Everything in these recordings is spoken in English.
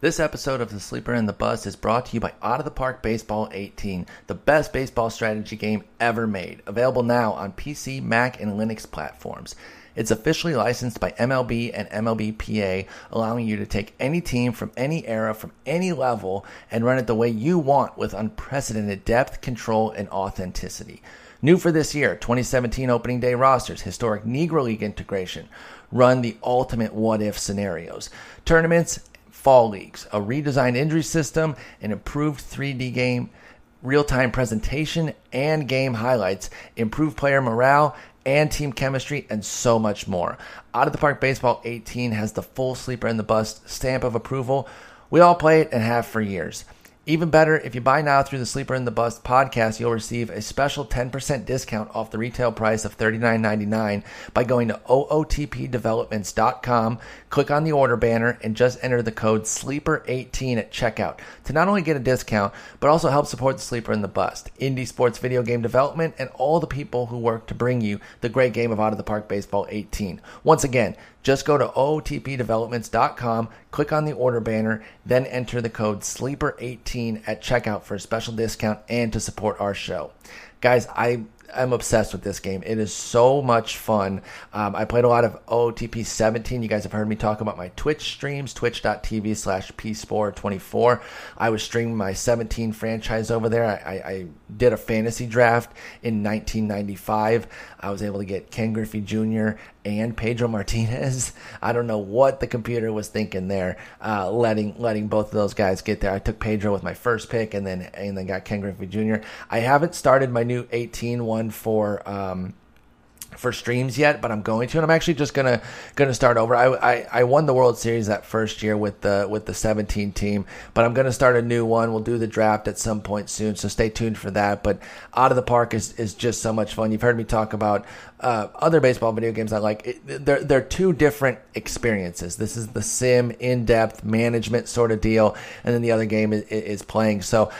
This episode of The Sleeper and the Bust is brought to you by Out of the Park Baseball 18, the best baseball strategy game ever made. Available now on PC, Mac, and Linux platforms. It's officially licensed by MLB and MLBPA, allowing you to take any team from any era, from any level, and run it the way you want with unprecedented depth, control, and authenticity. New for this year, 2017 opening day rosters, historic Negro League integration, run the ultimate what if scenarios, tournaments, fall leagues, a redesigned injury system, an improved 3D game, real time presentation and game highlights, improved player morale, and team chemistry, and so much more. Out of the Park Baseball 18 has the full sleeper and the bust stamp of approval. We all play it and have for years. Even better, if you buy now through the Sleeper and the Bust podcast, you'll receive a special 10% discount off the retail price of $39.99 by going to ootpdevelopments.com, click on the order banner, and just enter the code SLEEPER18 at checkout to not only get a discount, but also help support the Sleeper and the Bust, indie sports video game development, and all the people who work to bring you the great game of Out of the Park Baseball 18. Once again, just go to ootpdevelopments.com, click on the order banner, then enter the code SLEEPER18 at checkout for a special discount and to support our show. Guys, I I'm obsessed with this game. It is so much fun. Um, I played a lot of OOTP 17. You guys have heard me talk about my Twitch streams, twitch.tv slash pspore24. I was streaming my 17 franchise over there. I, I, I, did a fantasy draft in 1995. I was able to get Ken Griffey Jr. and Pedro Martinez. I don't know what the computer was thinking there, uh, letting letting both of those guys get there. I took Pedro with my first pick, and then and then got Ken Griffey Jr. I haven't started my new 18 one for. Um, for streams yet, but I'm going to, and I'm actually just gonna gonna start over. I, I, I won the World Series that first year with the with the 17 team, but I'm gonna start a new one. We'll do the draft at some point soon, so stay tuned for that. But out of the park is is just so much fun. You've heard me talk about uh, other baseball video games I like. It, they're they're two different experiences. This is the sim in depth management sort of deal, and then the other game is, is playing. So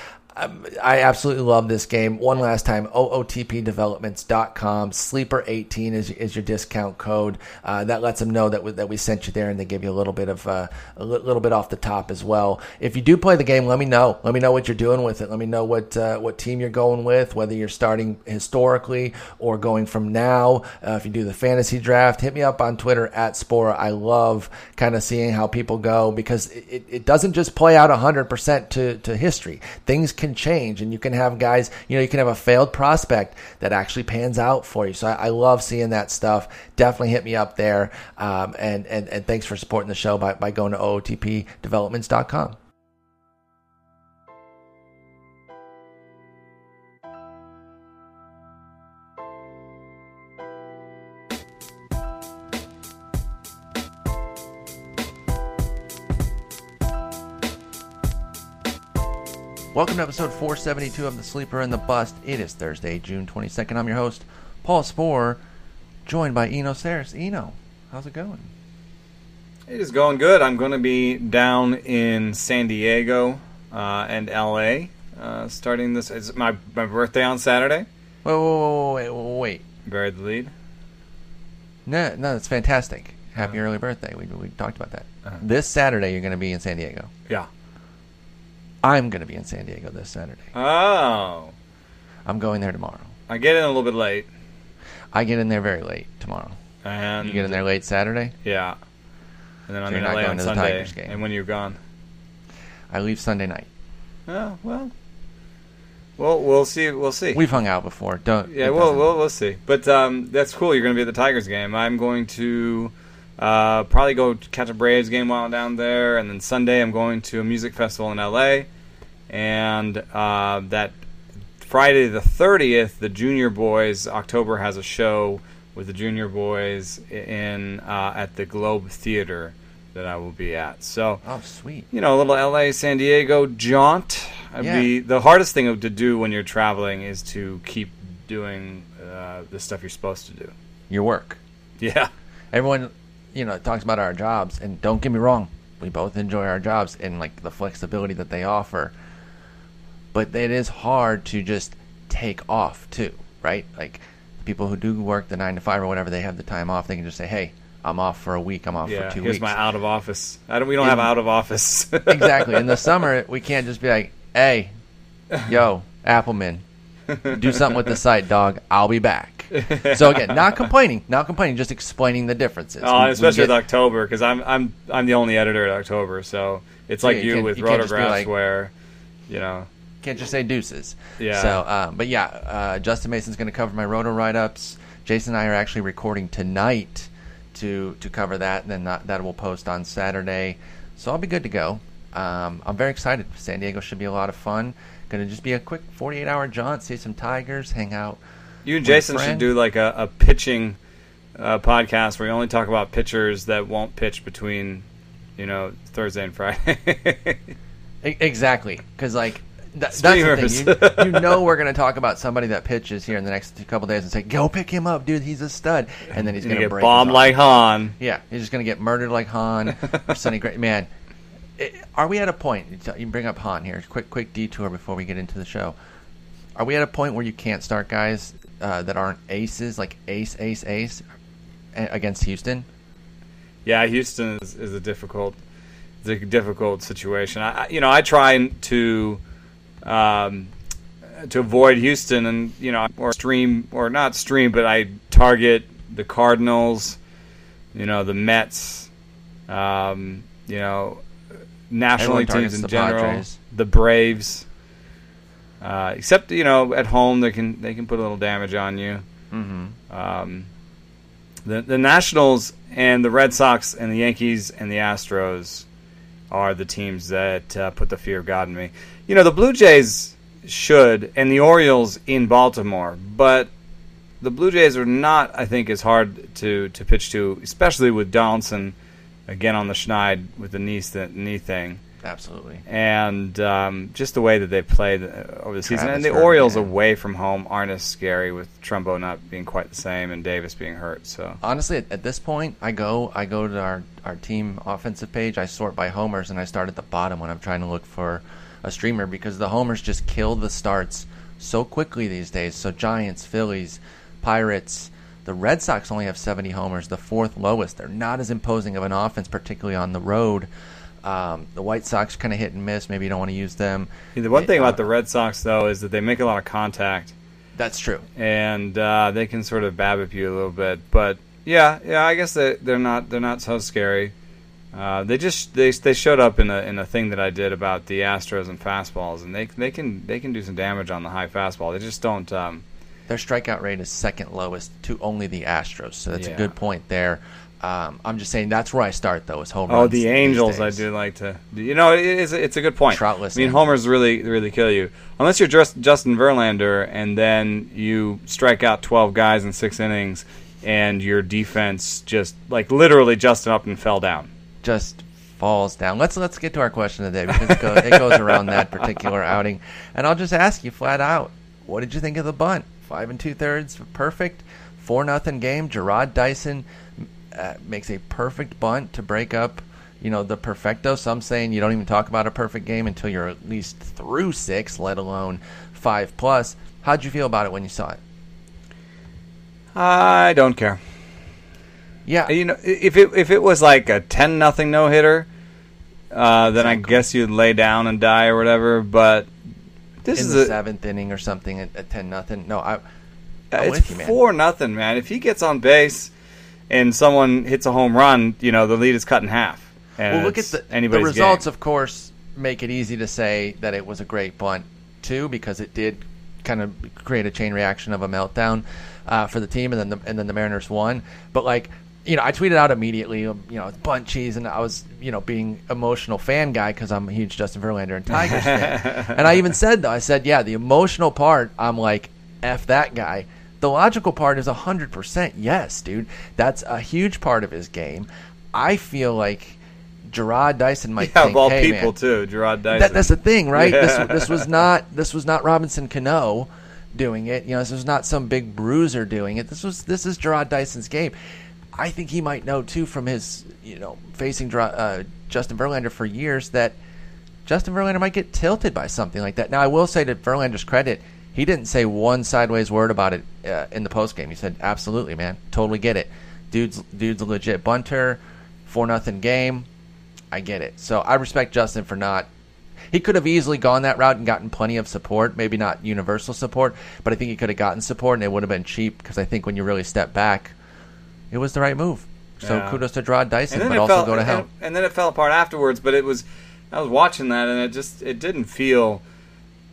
I absolutely love this game. One last time, ootpdevelopments.com. Sleeper18 is, is your discount code. Uh, that lets them know that we, that we sent you there, and they give you a little bit of uh, a little bit off the top as well. If you do play the game, let me know. Let me know what you're doing with it. Let me know what uh, what team you're going with, whether you're starting historically or going from now. Uh, if you do the fantasy draft, hit me up on Twitter at Sporer. I love kind of seeing how people go because it, it doesn't just play out 100% to, to history. Things can can change and you can have guys, you know, you can have a failed prospect that actually pans out for you. So I, I love seeing that stuff. Definitely hit me up there. Um, and, and, and thanks for supporting the show by, by going to ootpdevelopments.com. Welcome to episode 472 of The Sleeper and the Bust. It is Thursday, June 22nd. I'm your host, Paul Sporer, joined by Eno Sarris. Eno, how's it going? It is going good. I'm going to be down in San Diego uh, and LA uh, starting this. It's my, my birthday on Saturday. Wait, wait, wait, wait. Buried the lead. No, no, that's fantastic. Happy uh, early birthday. We, we talked about that. Uh-huh. This Saturday, you're going to be in San Diego. Yeah. I'm going to be in San Diego this Saturday. Oh. I'm going there tomorrow. I get in a little bit late. I get in there very late tomorrow. And you get in there late Saturday. Yeah. And then I'm so in LA on Sunday. And when you're gone, I leave Sunday night. Oh well. Well, we'll see. We'll see. We've hung out before. Don't. Yeah, we'll, we'll we'll see. But um, that's cool. You're going to be at the Tigers game. I'm going to uh, probably go catch a Braves game while I'm down there, and then Sunday I'm going to a music festival in LA, and uh, that Friday the 30th, the Junior Boys October has a show with the Junior Boys in uh, at the Globe Theater that I will be at. So, oh sweet, you know, a little LA San Diego jaunt. Yeah. Be, the hardest thing to do when you're traveling is to keep doing uh, the stuff you're supposed to do. Your work. Yeah. Everyone you know it talks about our jobs, and don't get me wrong, we both enjoy our jobs and like the flexibility that they offer. But it is hard to just take off too, right? Like people who do work the nine to five or whatever, they have the time off. They can just say, "Hey, I'm off for a week. I'm off Yeah, for two here's weeks. my out of office. I don't. We don't In- have out of office. exactly. In the summer, we can't just be like, "Hey, yo, Appelman, do something with the site, dog. I'll be back." So again, not complaining, not complaining, just explaining the differences. Oh, We- we especially get- with October, because I'm I'm I'm the only editor at October, so it's like Yeah, you you, with you can't just be rotographs, like- where you know. can't just say deuces. Yeah. So, uh, but yeah, uh, Justin Mason's going to cover my roto write ups. Jason and I are actually recording tonight to to cover that, and then that, that will post on Saturday. So I'll be good to go. Um, I'm very excited. San Diego should be a lot of fun. Going to just be a quick 48 hour jaunt, see some Tigers, hang out. You and Jason should do like a, a pitching uh, podcast where you only talk about pitchers that won't pitch between, you know, Thursday and Friday. Exactly, because like. That, that's the thing. You, you know we're going to talk about somebody that pitches here in the next couple days and say, "Go pick him up, dude. He's a stud." And then he's going to get break bombed like Hahn. Yeah, he's just gonna get murdered like Hahn or Sonny Gray. Man, are we at a point? You bring up Hahn here. Quick, quick detour before we get into the show. Are we at a point where you can't start guys uh, that aren't aces, like ace, ace, ace, against Houston? Yeah, Houston is, is a difficult, it's a difficult situation. I, I- you know, I try to, um, to avoid Houston, and you know, or stream or not stream, but I target the Cardinals, you know, the Mets, um, you know, National teams in the general, Padres. the Braves. Uh, except you know, at home they can they can put a little damage on you. Mm-hmm. Um, the the Nationals and the Red Sox and the Yankees and the Astros are the teams that uh, put the fear of God in me. You know, the Blue Jays should, and the Orioles in Baltimore, but the Blue Jays are not, I think, as hard to, to pitch to, especially with Donaldson again on the schneid with the knee, knee thing Absolutely. and um, just the way that they played over the season. Travis And the Orioles yeah. away from home aren't as scary with Trumbo not being quite the same and Davis being hurt. So Honestly, at, at this point, I go I go to our our team offensive page. I sort by homers, and I start at the bottom when I'm trying to look for a streamer because the homers just kill the starts so quickly these days. So Giants, Phillies, Pirates. The Red Sox only have 70 homers, the fourth lowest. They're not as imposing of an offense, particularly on the road. Um, the White Sox kind of hit and miss. Maybe you don't want to use them. the one thing Uh, about the Red Sox though is that they make a lot of contact That's true. and uh, they can sort of BABIP you a little bit. But yeah, yeah, I guess they, they're not they're not so scary. Uh, they just they they showed up in a in a thing that I did about the Astros and fastballs, and they they can they can do some damage on the high fastball. They just don't. Um, Their strikeout rate is second lowest to only the Astros, so that's Yeah. a good point there. Um, I'm just saying that's where I start though. Is home Oh, the Angels! I do like to. You know, it is. It's a good point. Troutless I mean, homers really, really kill you unless you're just Justin Verlander, and then you strike out twelve guys in six innings, and your defense just like literally just up and fell down. Just falls down. Let's let's get to our question today because it, go, it goes around that particular outing, and I'll just ask you flat out: What did you think of the bunt? Five and two thirds, perfect. Four nothing game. Jarrod Dyson uh, makes a perfect bunt to break up. You know the perfecto. Some saying you don't even talk about a perfect game until you're at least through six, let alone five plus. How'd you feel about it when you saw it? I don't care. Yeah, You know, if it if it was like a ten nothing no hitter, uh, then I guess you'd lay down and die or whatever. But this in is the a, seventh inning or something at, at ten nothing. No, I. I'm it's you, four nothing, man. If he gets on base and someone hits a home run, you know the lead is cut in half. And Well, look at the, the results. game. Of course, make it easy to say that it was a great bunt too, because it did kind of create a chain reaction of a meltdown uh, for the team, and then the, and then the Mariners won. But like. You know, I tweeted out immediately. um, You know, it's bunt cheese, and I was, you know, being emotional fan guy because I'm a huge Justin Verlander and Tigers fan. and I even said though, I said, yeah, the emotional part, I'm like, f that guy. The logical part is 100% yes, dude. That's a huge part of his game. I feel like Jarrod Dyson might yeah, think, of all hey, people man, too, Jarrod Dyson. that, that's the thing, right? Yeah. This, this was not this was not Robinson Cano doing it. You know, this was not some big bruiser doing it. This was this is Jarrod Dyson's game. I think he might know too from his you know facing uh, Justin Verlander for years that Justin Verlander might get tilted by something like that. Now, I will say to Verlander's credit, he didn't say one sideways word about it uh, in the post game. He said, "Absolutely, man, totally get it." dude's dude's a legit bunter, four nothing game. I get it. So I respect Justin for not. He could have easily gone that route and gotten plenty of support. Maybe not universal support, but I think he could have gotten support and it would have been cheap because I think when you really step back, it was the right move. So Yeah. kudos to Jarrod Dyson, but also fell, go to and, hell. and then it fell apart afterwards. But it was, I was watching that, and it just it didn't feel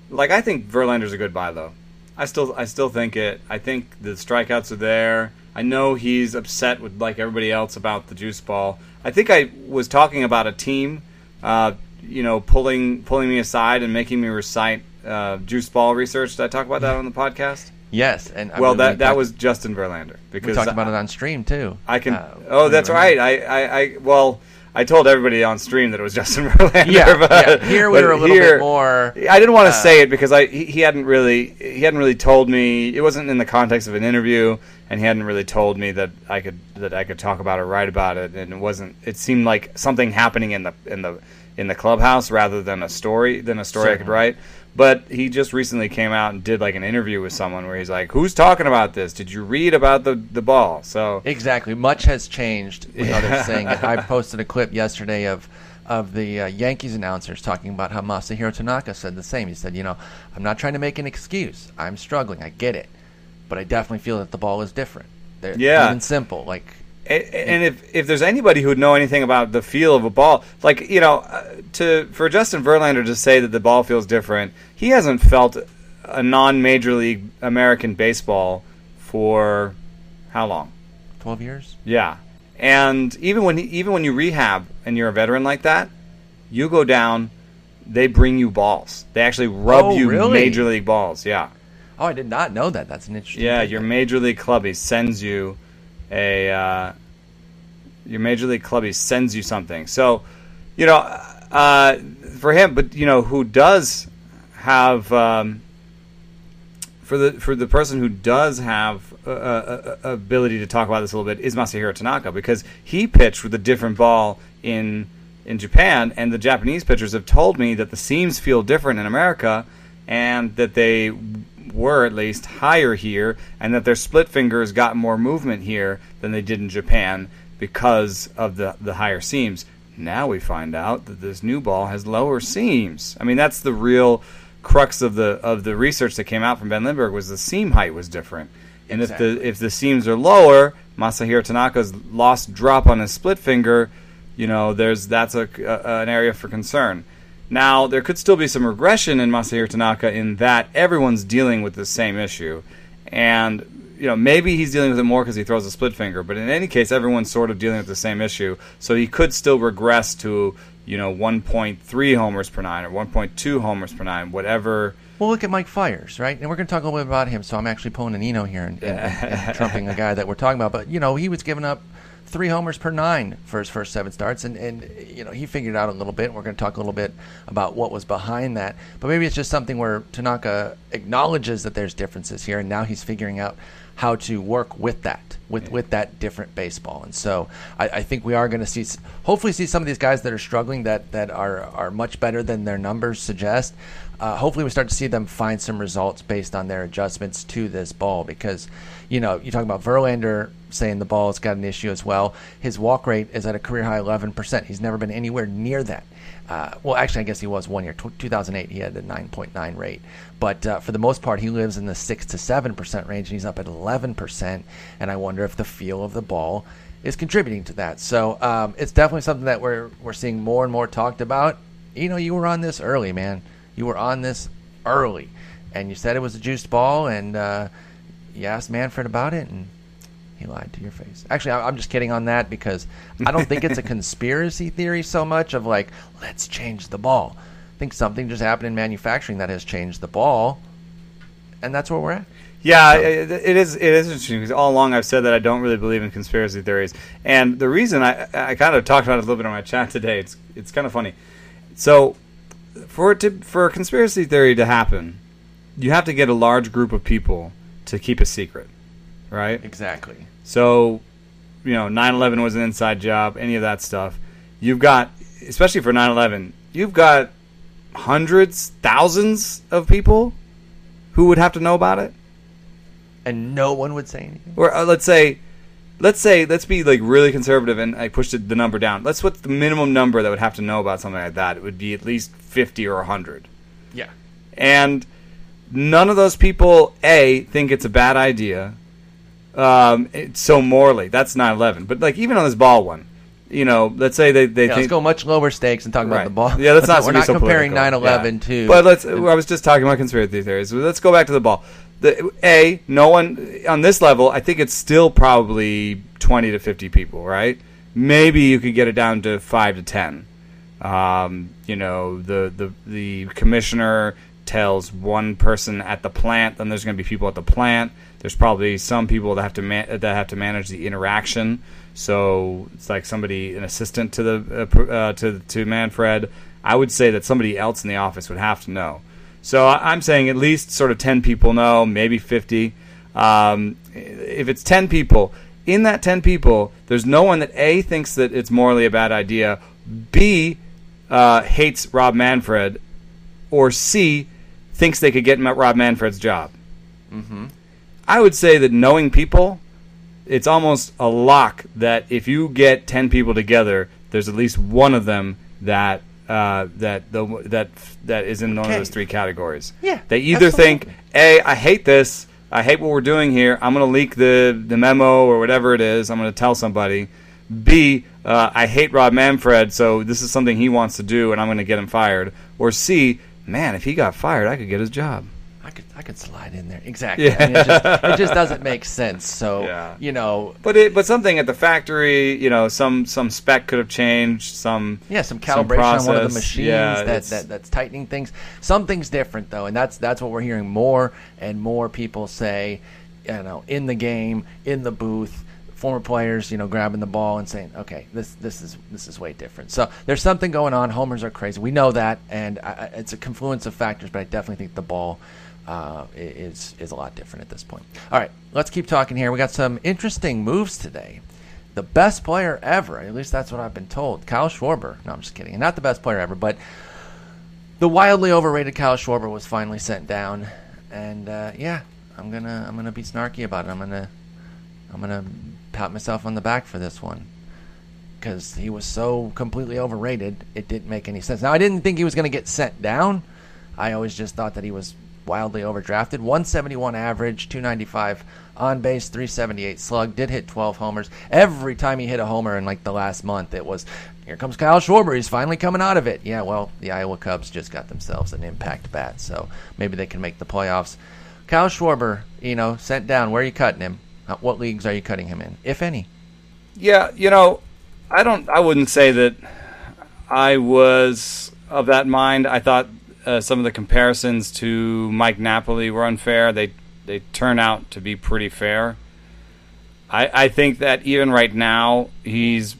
like I think Verlander's a good buy though. I still I still think it. I think the strikeouts are there. I know he's upset with like everybody else about the juice ball. I think I was talking about a team, uh, you know, pulling pulling me aside and making me recite uh, juice ball research. Did I talk about that on the podcast? Yes, and I well, mean, that we that talked- was Justin Verlander because we talked I- about it on stream too. I can. Uh, oh, that's right. I, I, I, well, I told everybody on stream that it was Justin Verlander. Yeah, but, yeah. Here we were a little here- bit more. I didn't want to uh, say it because I he, he hadn't really he hadn't really told me it wasn't in the context of an interview and he hadn't really told me that I could that I could talk about it write about it and it wasn't it seemed like something happening in the in the in the clubhouse rather than a story than a story I could write but he just recently came out and did like an interview with someone where he's like who's talking about this did you read about the the ball so Exactly. Much has changed with others saying it. I posted a clip yesterday of of the uh, Yankees announcers talking about how Masahiro Tanaka said the same. He said, "You know, I'm not trying to make an excuse. I'm struggling. I get it, but I definitely feel that the ball is different. They're Yeah. even simple. Like and if if there's anybody who would know anything about the feel of a ball, like you know, uh, to for Justin Verlander to say that the ball feels different, he hasn't felt a non-major league American baseball for how long? 12 years. Yeah, and even when even when you rehab and you're a veteran like that, you go down, they bring you balls. They actually rub Oh, you really? major league balls. Yeah. Oh, I did not know that. That's an interesting. Yeah, your major league clubby sends you a uh, your major league clubby sends you something. So, you know, uh, for him, but you know, who does have um, for the for the person who does have ability to talk about this a little bit is Masahiro Tanaka because he pitched with a different ball in in Japan, and the Japanese pitchers have told me that the seams feel different in America, and that they were at least higher here, and that their split fingers got more movement here than they did in Japan because of the the higher seams. Now we find out that this new ball has lower seams. I mean, that's the real crux of the of the research that came out from Ben Lindbergh was the seam height was different. And if the if the seams are lower, Masahiro Tanaka's lost drop on his split finger, you know, there's that's a, a an area for concern. Now there could still be some regression in Masahiro Tanaka in that everyone's dealing with the same issue, and you know maybe he's dealing with it more because he throws a split finger. But in any case, everyone's sort of dealing with the same issue, so he could still regress to you know 1.3 homers per nine or 1.2 homers per nine, whatever. Well, look at Mike Fiers, right? And we're going to talk a little bit about him. So I'm actually pulling an Eno here and, and, and trumping a guy that we're talking about. But you know, he was giving up three homers per nine for his first seven starts, and and you know he figured out a little bit. We're going to talk a little bit about what was behind that. But maybe it's just something where Tanaka acknowledges that there's differences here, and now he's figuring out how to work with that, with with that different baseball. And so I, I think we are going to see, hopefully, see some of these guys that are struggling that that are are much better than their numbers suggest. Uh, hopefully, we start to see them find some results based on their adjustments to this ball. Because, you know, you talk about Verlander saying the ball's got an issue as well. His walk rate is at a career high 11%. He's never been anywhere near that. Uh, well, actually, I guess he was one year. Tw 2008, he had a 9.9 rate. But uh, for the most part, he lives in the 6 to 7% range, and he's up at 11%. And I wonder if the feel of the ball is contributing to that. So um, it's definitely something that we're, we're seeing more and more talked about. You know, you were on this early, man. You were on this early. And you said it was a juiced ball, and uh, you asked Manfred about it, and he lied to your face. Actually, I- I'm just kidding on that because I don't think it's a conspiracy theory so much of like, let's change the ball. I think something just happened in manufacturing that has changed the ball, and that's where we're at. Yeah, it, it is. It is interesting because all along I've said that I don't really believe in conspiracy theories, and the reason I I kind of talked about it a little bit on my chat today. It's it's kind of funny. So for it to for a conspiracy theory to happen, you have to get a large group of people to keep a secret, right? Exactly. So, you know, 9/11 was an inside job. Any of that stuff, you've got, especially for 9/11, you've got hundreds, thousands of people who would have to know about it. And no one would say anything. Or uh, let's say let's say let's be like really conservative and I pushed the number down. Let's what's the minimum number that would have to know about something like that? It would be at least fifty or hundred. Yeah. And none of those people a think it's a bad idea. Um, it's so morally, that's 9-11. But like even on this ball one, you know, let's say they they Yeah, let's go much lower stakes and talk about the ball. Yeah, let's not. We're not so comparing political. 9/11 Yeah. to. But let's. I was just talking about conspiracy theories. Let's go back to the ball. The a no one on this level. I think it's still probably twenty to fifty people, right? Maybe you could get it down to five to ten. Um, you know, the the the commissioner tells one person at the plant, then there's going to be people at the plant. There's probably some people that have to man- that have to manage the interaction. So it's like somebody, an assistant to the uh, uh, to to Manfred. I would say that somebody else in the office would have to know. So I'm saying at least sort of ten people know, maybe fifty. Um, if it's ten people, in that ten people, there's no one that a thinks that it's morally a bad idea, b uh, hates Rob Manfred, or c thinks they could get Rob Manfred's job. I would say that knowing people, it's almost a lock that if you get ten people together, there's at least one of them that uh, that the that that is in one of those three categories. Yeah, they either absolutely. think, "A, I hate this. I hate what we're doing here. I'm going to leak the the memo or whatever it is. I'm going to tell somebody." B, uh, I hate Rob Manfred, so this is something he wants to do, and I'm going to get him fired. Or C, man, if he got fired, I could get his job. I could I could slide in there exactly. I mean, it, just, it just doesn't make sense. So Yeah. you know, But it, but something at the factory, you know, some some spec could have changed. Some yeah, some some calibration on one of the machines Yeah, that, that that's tightening things. Something's different though, and that's that's what we're hearing more and more people say. You know, in the game, in the booth. Former players, you know, grabbing the ball and saying, "Okay, this this is this is way different." So there's something going on. Homers are crazy. We know that, and I- it's a confluence of factors. But I definitely think the ball uh, is is a lot different at this point. All right, let's keep talking here. We got some interesting moves today. The best player ever, at least that's what I've been told, Kyle Schwarber. No, I'm just kidding. Not the best player ever, but the wildly overrated Kyle Schwarber was finally sent down, and uh, yeah, I'm gonna I'm gonna be snarky about it. I'm gonna I'm gonna pat myself on the back for this one because he was so completely overrated. It didn't make any sense. Now I didn't think he was gonna get sent down. I always just thought that he was wildly overdrafted. 171 average, 295 on base, 378 slug. Did hit 12 homers. Every time he hit a homer in like the last month, it was here comes Kyle Schwarber. He's finally coming out of it. Yeah, well, the Iowa Cubs just got themselves an impact bat, so maybe they can make the playoffs. Kyle Schwarber, you know, sent down. Where are you cutting him? What leagues are you cutting him in, if any? Yeah, you know, I don't. I wouldn't say that I was of that mind. I thought uh, some of the comparisons to Mike Napoli were unfair. They they turn out to be pretty fair. I I think that even right now he's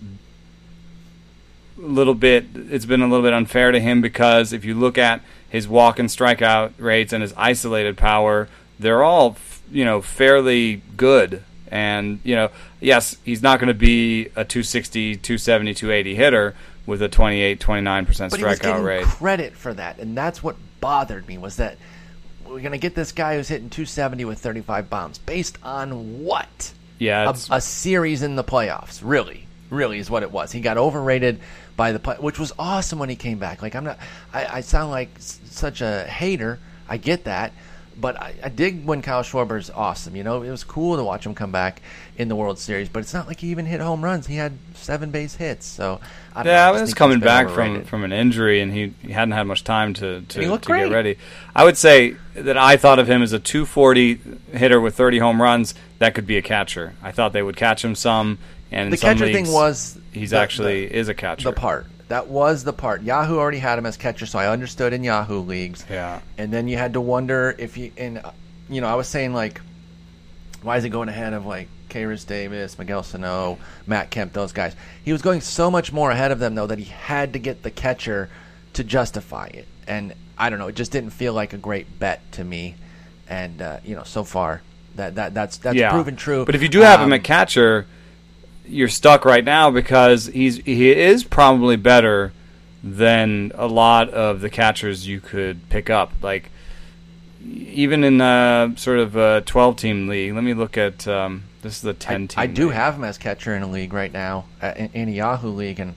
a little bit. It's been a little bit unfair to him because if you look at his walk and strikeout rates and his isolated power, they're all you know fairly good. And you know, yes, he's not going to be a 260, 270, 280 hitter with a 28, 29 percent But he was strikeout getting rate. credit for that, and that's what bothered me was that we're gonna get this guy who's hitting 270 with 35 bombs based on what? Yeah, a, a series in the playoffs. Really, really is what it was. He got overrated by the play, which was awesome when he came back. Like I'm not, I, I sound like s- such a hater. I get that, but I, I dig when Kyle Schwarber's awesome. You know, it was cool to watch him come back in the World Series, but it's not like he even hit home runs. He had seven base hits, so I don't know, yeah, I was coming back from, overrated. from an injury, and he, he hadn't had much time to to, to get ready. I would say that I thought of him as a 240 hitter with 30 home runs. That could be a catcher. I thought they would catch him some, and the catcher leagues, thing was he's the- actually the- is a catcher. the part. That was the part. Yahoo already had him as catcher, so I understood in Yahoo leagues. Yeah. And then you had to wonder if you and you know I was saying like, why is he going ahead of like Khris Davis, Miguel Sano, Matt Kemp, those guys? He was going so much more ahead of them though that he had to get the catcher to justify it. And I don't know, it just didn't feel like a great bet to me. And uh, you know, so far that that that's that's yeah. proven true. But if you do have him Um, at catcher, you're stuck right now because he's he is probably better than a lot of the catchers you could pick up. Like even in uh, sort of a 12 team league. Let me look at um, This is the ten I, team. I do league. have him as catcher in a league right now, uh, in, in a Yahoo league, and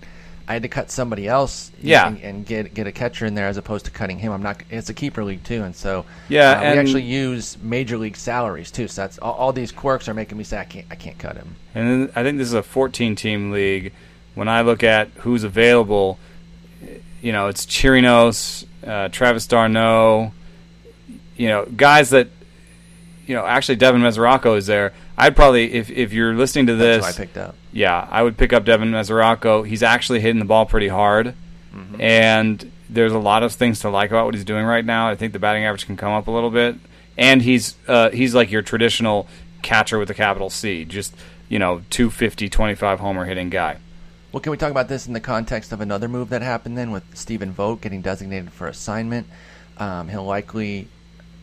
I had to cut somebody else, Yeah. and, and get get a catcher in there as opposed to cutting him. I'm not. It's a keeper league too, and so Yeah, uh, we actually use major league salaries too. So that's all, all these quirks are making me say I can't I can't cut him. And then I think this is a 14 team league. When I look at who's available, you know, it's Chirinos, uh, Travis d'Arnaud, you know, guys that, you know, actually Devin Mesoraco is there. I'd probably, if, if you're listening to this, I picked up. yeah, I would pick up Devin Mesoraco. He's actually hitting the ball pretty hard, Mm-hmm. and there's a lot of things to like about what he's doing right now. I think the batting average can come up a little bit, and he's uh, he's like your traditional catcher with a capital C, just you know, 250, 25 homer hitting guy. Well, can we talk about this in the context of another move that happened then with Stephen Vogt getting designated for assignment? Um, he'll likely,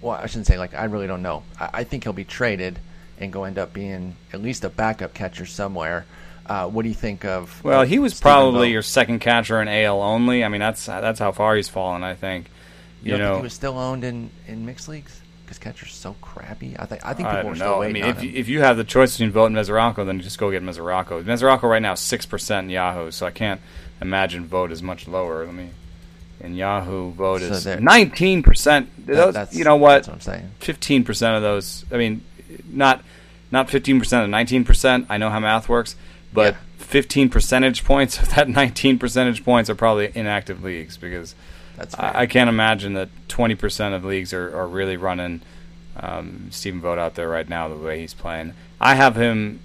well, I shouldn't say like, I really don't know. I, I think he'll be traded and go end up being at least a backup catcher somewhere. Uh, what do you think of? Well, of he was Stephen probably Vogt? your second catcher in AL only. I mean, that's that's how far he's fallen. I think. You, You don't think know, he was still owned in, in mixed leagues because catcher's so crappy. I think I think I people are don't still know. I mean, if you, if you have the choice between Vogt and Mesoraco, then just go get Mesoraco. Mesoraco right now six percent in Yahoo, so I can't imagine Vogt is much lower. Let me in Yahoo Vogt So is nineteen percent. That- that's- You know what? What I'm saying. Fifteen percent of those. I mean, not not fifteen percent of nineteen percent. I know how math works, but Yeah. fifteen percentage points of that nineteen percentage points are probably inactive leagues because. I, I can't imagine that 20% of leagues are, are really running um, Stephen Vogt out there right now the way he's playing. I have him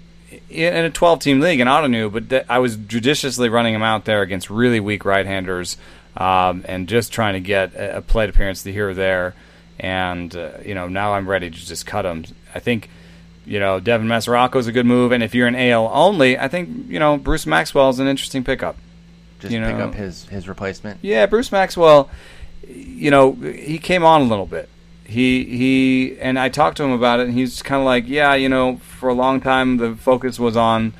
in a 12 team league in Ottoneu, but th- I was judiciously running him out there against really weak right handers um, and just trying to get a, a plate appearance here or there. And, uh, you know, now I'm ready to just cut him. I think. You know, Devin Mesoraco is a good move, and if you're an AL only, I think you know Bruce Maxwell is an interesting pickup. Just you pick know- up his his replacement. Yeah, Bruce Maxwell, you know, he came on a little bit. He he and I talked to him about it and he's kind of like, yeah, you know, for a long time the focus was on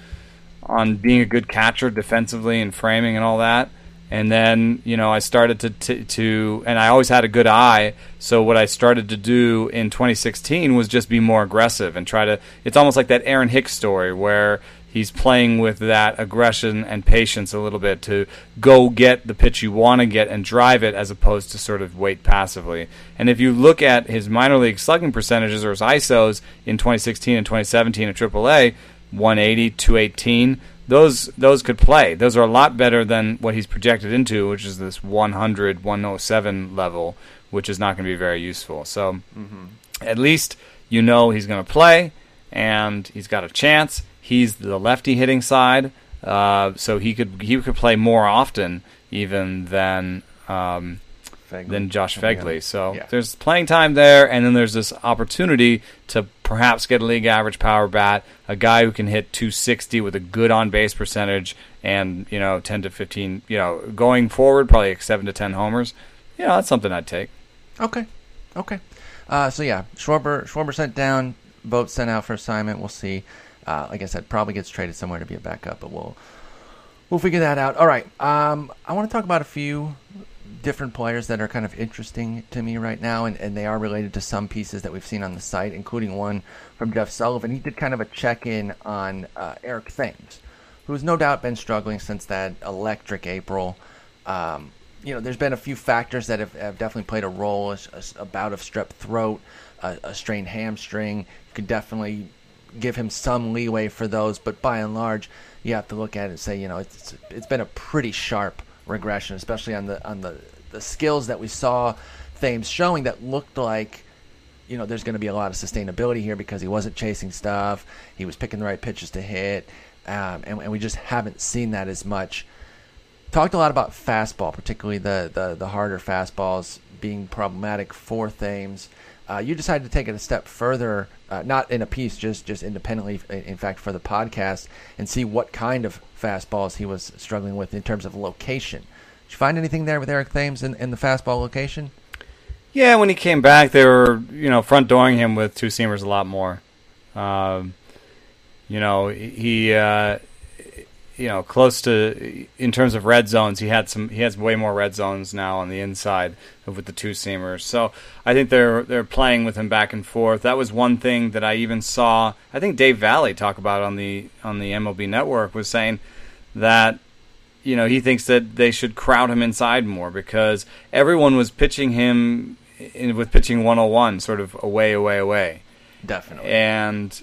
on being a good catcher defensively and framing and all that. And then, you know, I started to, to to and I always had a good eye, so what I started to do in 2016 was just be more aggressive and try to it's almost like that Aaron Hicks story where he's playing with that aggression and patience a little bit to go get the pitch you want to get and drive it as opposed to sort of wait passively. And if you look at his minor league slugging percentages or his ISOs in 2016 and 2017 at AAA, 180, 218, those those could play. Those are a lot better than what he's projected into, which is this 100, 107 level, which is not going to be very useful. So at least you know he's going to play and he's got a chance. He's the lefty hitting side, uh, so he could he could play more often even than um, Phegley. than Josh yeah. Phegley. So Yeah. there's playing time there, and then there's this opportunity to perhaps get a league average power bat, a guy who can hit 260 with a good on base percentage, and you know 10 to 15. You know, going forward, probably like seven to 10 homers. You know, that's something I'd take. Okay. Okay. Uh, so yeah, Schwarber Schwarber sent down, Vogt sent out for assignment. We'll see. Uh, like I said, probably gets traded somewhere to be a backup, but we'll we'll figure that out. All right. Um, I want to talk about a few different players that are kind of interesting to me right now, and, and they are related to some pieces that we've seen on the site, including one from Jeff Sullivan. He did kind of a check in on uh, Eric Thames, who's no doubt been struggling since that electric April. Um, you know, there's been a few factors that have, have definitely played a role. A, a, bout of strep throat, a, a strained hamstring. You could definitely give him some leeway for those, but by and large, you have to look at it and say, you know, it's it's been a pretty sharp regression, especially on the on the the skills that we saw Thames showing that looked like you know, there's going to be a lot of sustainability here because he wasn't chasing stuff. He was picking the right pitches to hit, um, and, and we just haven't seen that as much. Talked a lot about fastball, particularly the the, the harder fastballs being problematic for Thames. Uh, you decided to take it a step further, uh, not in a piece, just just independently, in fact, for the podcast, and see what kind of fastballs he was struggling with in terms of location. Did you find anything there with Eric Thames in, in the fastball location? Yeah, when he came back, they were you know front dooring him with two seamers a lot more. Um, you know, he uh, you know, close to in terms of red zones. He had some. He has way more red zones now on the inside with the two seamers. So I think they're they're playing with him back and forth. That was one thing that I even saw. I think Dave Valle talk about on the on the MLB Network was saying that you know he thinks that they should crowd him inside more because everyone was pitching him in, with pitching 101 sort of away away away. Definitely. and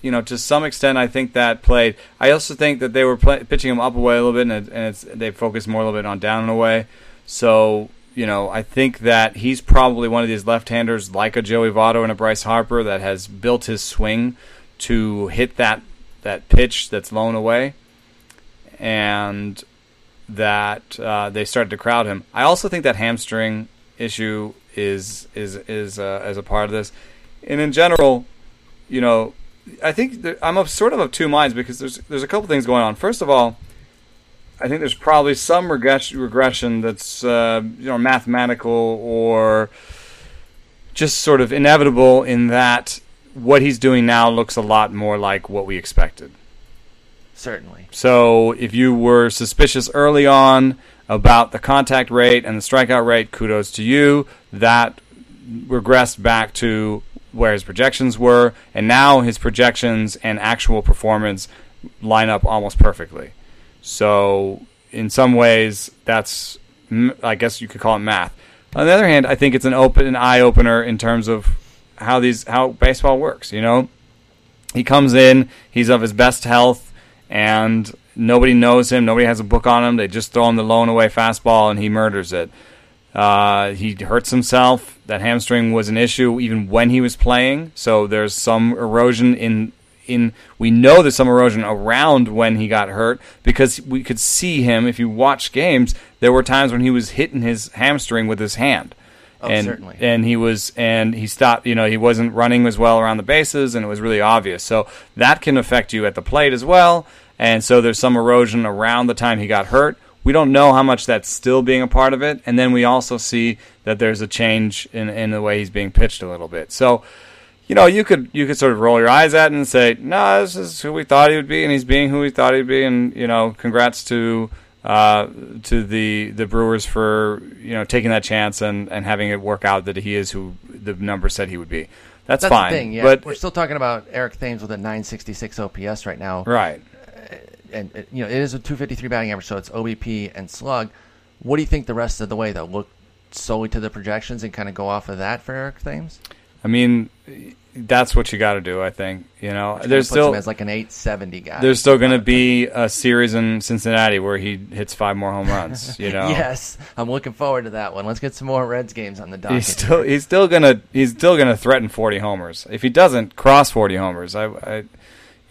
you know to some extent I think that played. I also think that they were play, pitching him up away a little bit and, it, and it's, they focused more a little bit on down and away. So you know I think that he's probably one of these left-handers like a Joey Votto and a Bryce Harper that has built his swing to hit that that pitch that's blown away. And that uh, they started to crowd him. I also think that hamstring issue is is is uh, as a part of this, and in general, you know, I think I'm of sort of of two minds because there's there's a couple things going on. First of all, I think there's probably some regression regression that's uh, you know mathematical or just sort of inevitable in that what he's doing now looks a lot more like what we expected. Certainly. So if you were suspicious early on about the contact rate and the strikeout rate, kudos to you. That regressed back to where his projections were, and now his projections and actual performance line up almost perfectly. So in some ways, that's I guess you could call it math. On the other hand, I think it's an open an eye opener in terms of how these how baseball works. You know, he comes in, he's of his best health and nobody knows him. Nobody has a book on him. They just throw him the lone away fastball, and he murders it. Uh, he hurts himself. That hamstring was an issue even when he was playing. So there's some erosion in in. We know there's some erosion around when he got hurt because we could see him. If you watch games, there were times when he was hitting his hamstring with his hand. Oh, and certainly. and he was and he stopped you know he wasn't running as well around the bases and it was really obvious so that can affect you at the plate as well and so there's some erosion around the time he got hurt we don't know how much that's still being a part of it and then we also see that there's a change in in the way he's being pitched a little bit so you know you could you could sort of roll your eyes at it and say no this is who we thought he would be and he's being who we thought he'd be and you know congrats to uh, to the the Brewers for you know taking that chance and, and having it work out that he is who the number said he would be. That's, That's fine. the thing, yeah. But We're still talking about Eric Thames with a 966 OPS right now. right, And, you know, it is a 253 batting average, so it's OBP and slug. What do you think the rest of the way, though? Look solely to the projections and kind of go off of that for Eric Thames? I mean that's what you got to do. I think you know Which there's still as like an 870 guy. there's still going to be a series in Cincinnati where he hits five more home runs. You know, Yes, I'm looking forward to that one. Let's get some more Reds games on the docket. he's still he's still gonna he's still gonna threaten 40 homers. If he doesn't cross 40 homers, I, I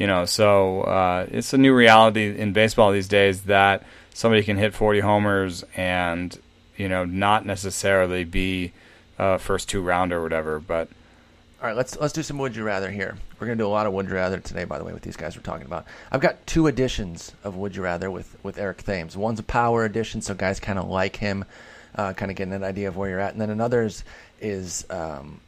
you know, so uh, it's a new reality in baseball these days that somebody can hit 40 homers and you know not necessarily be a first two rounder or whatever, but. All right, let's let's do some would you rather here. We're gonna do a lot of would you rather today, by the way, with these guys we're talking about. I've got two editions of would you rather with with Eric Thames. One's a power edition, so guys kind of like him, uh, kind of getting an idea of where you're at, and then another's is um,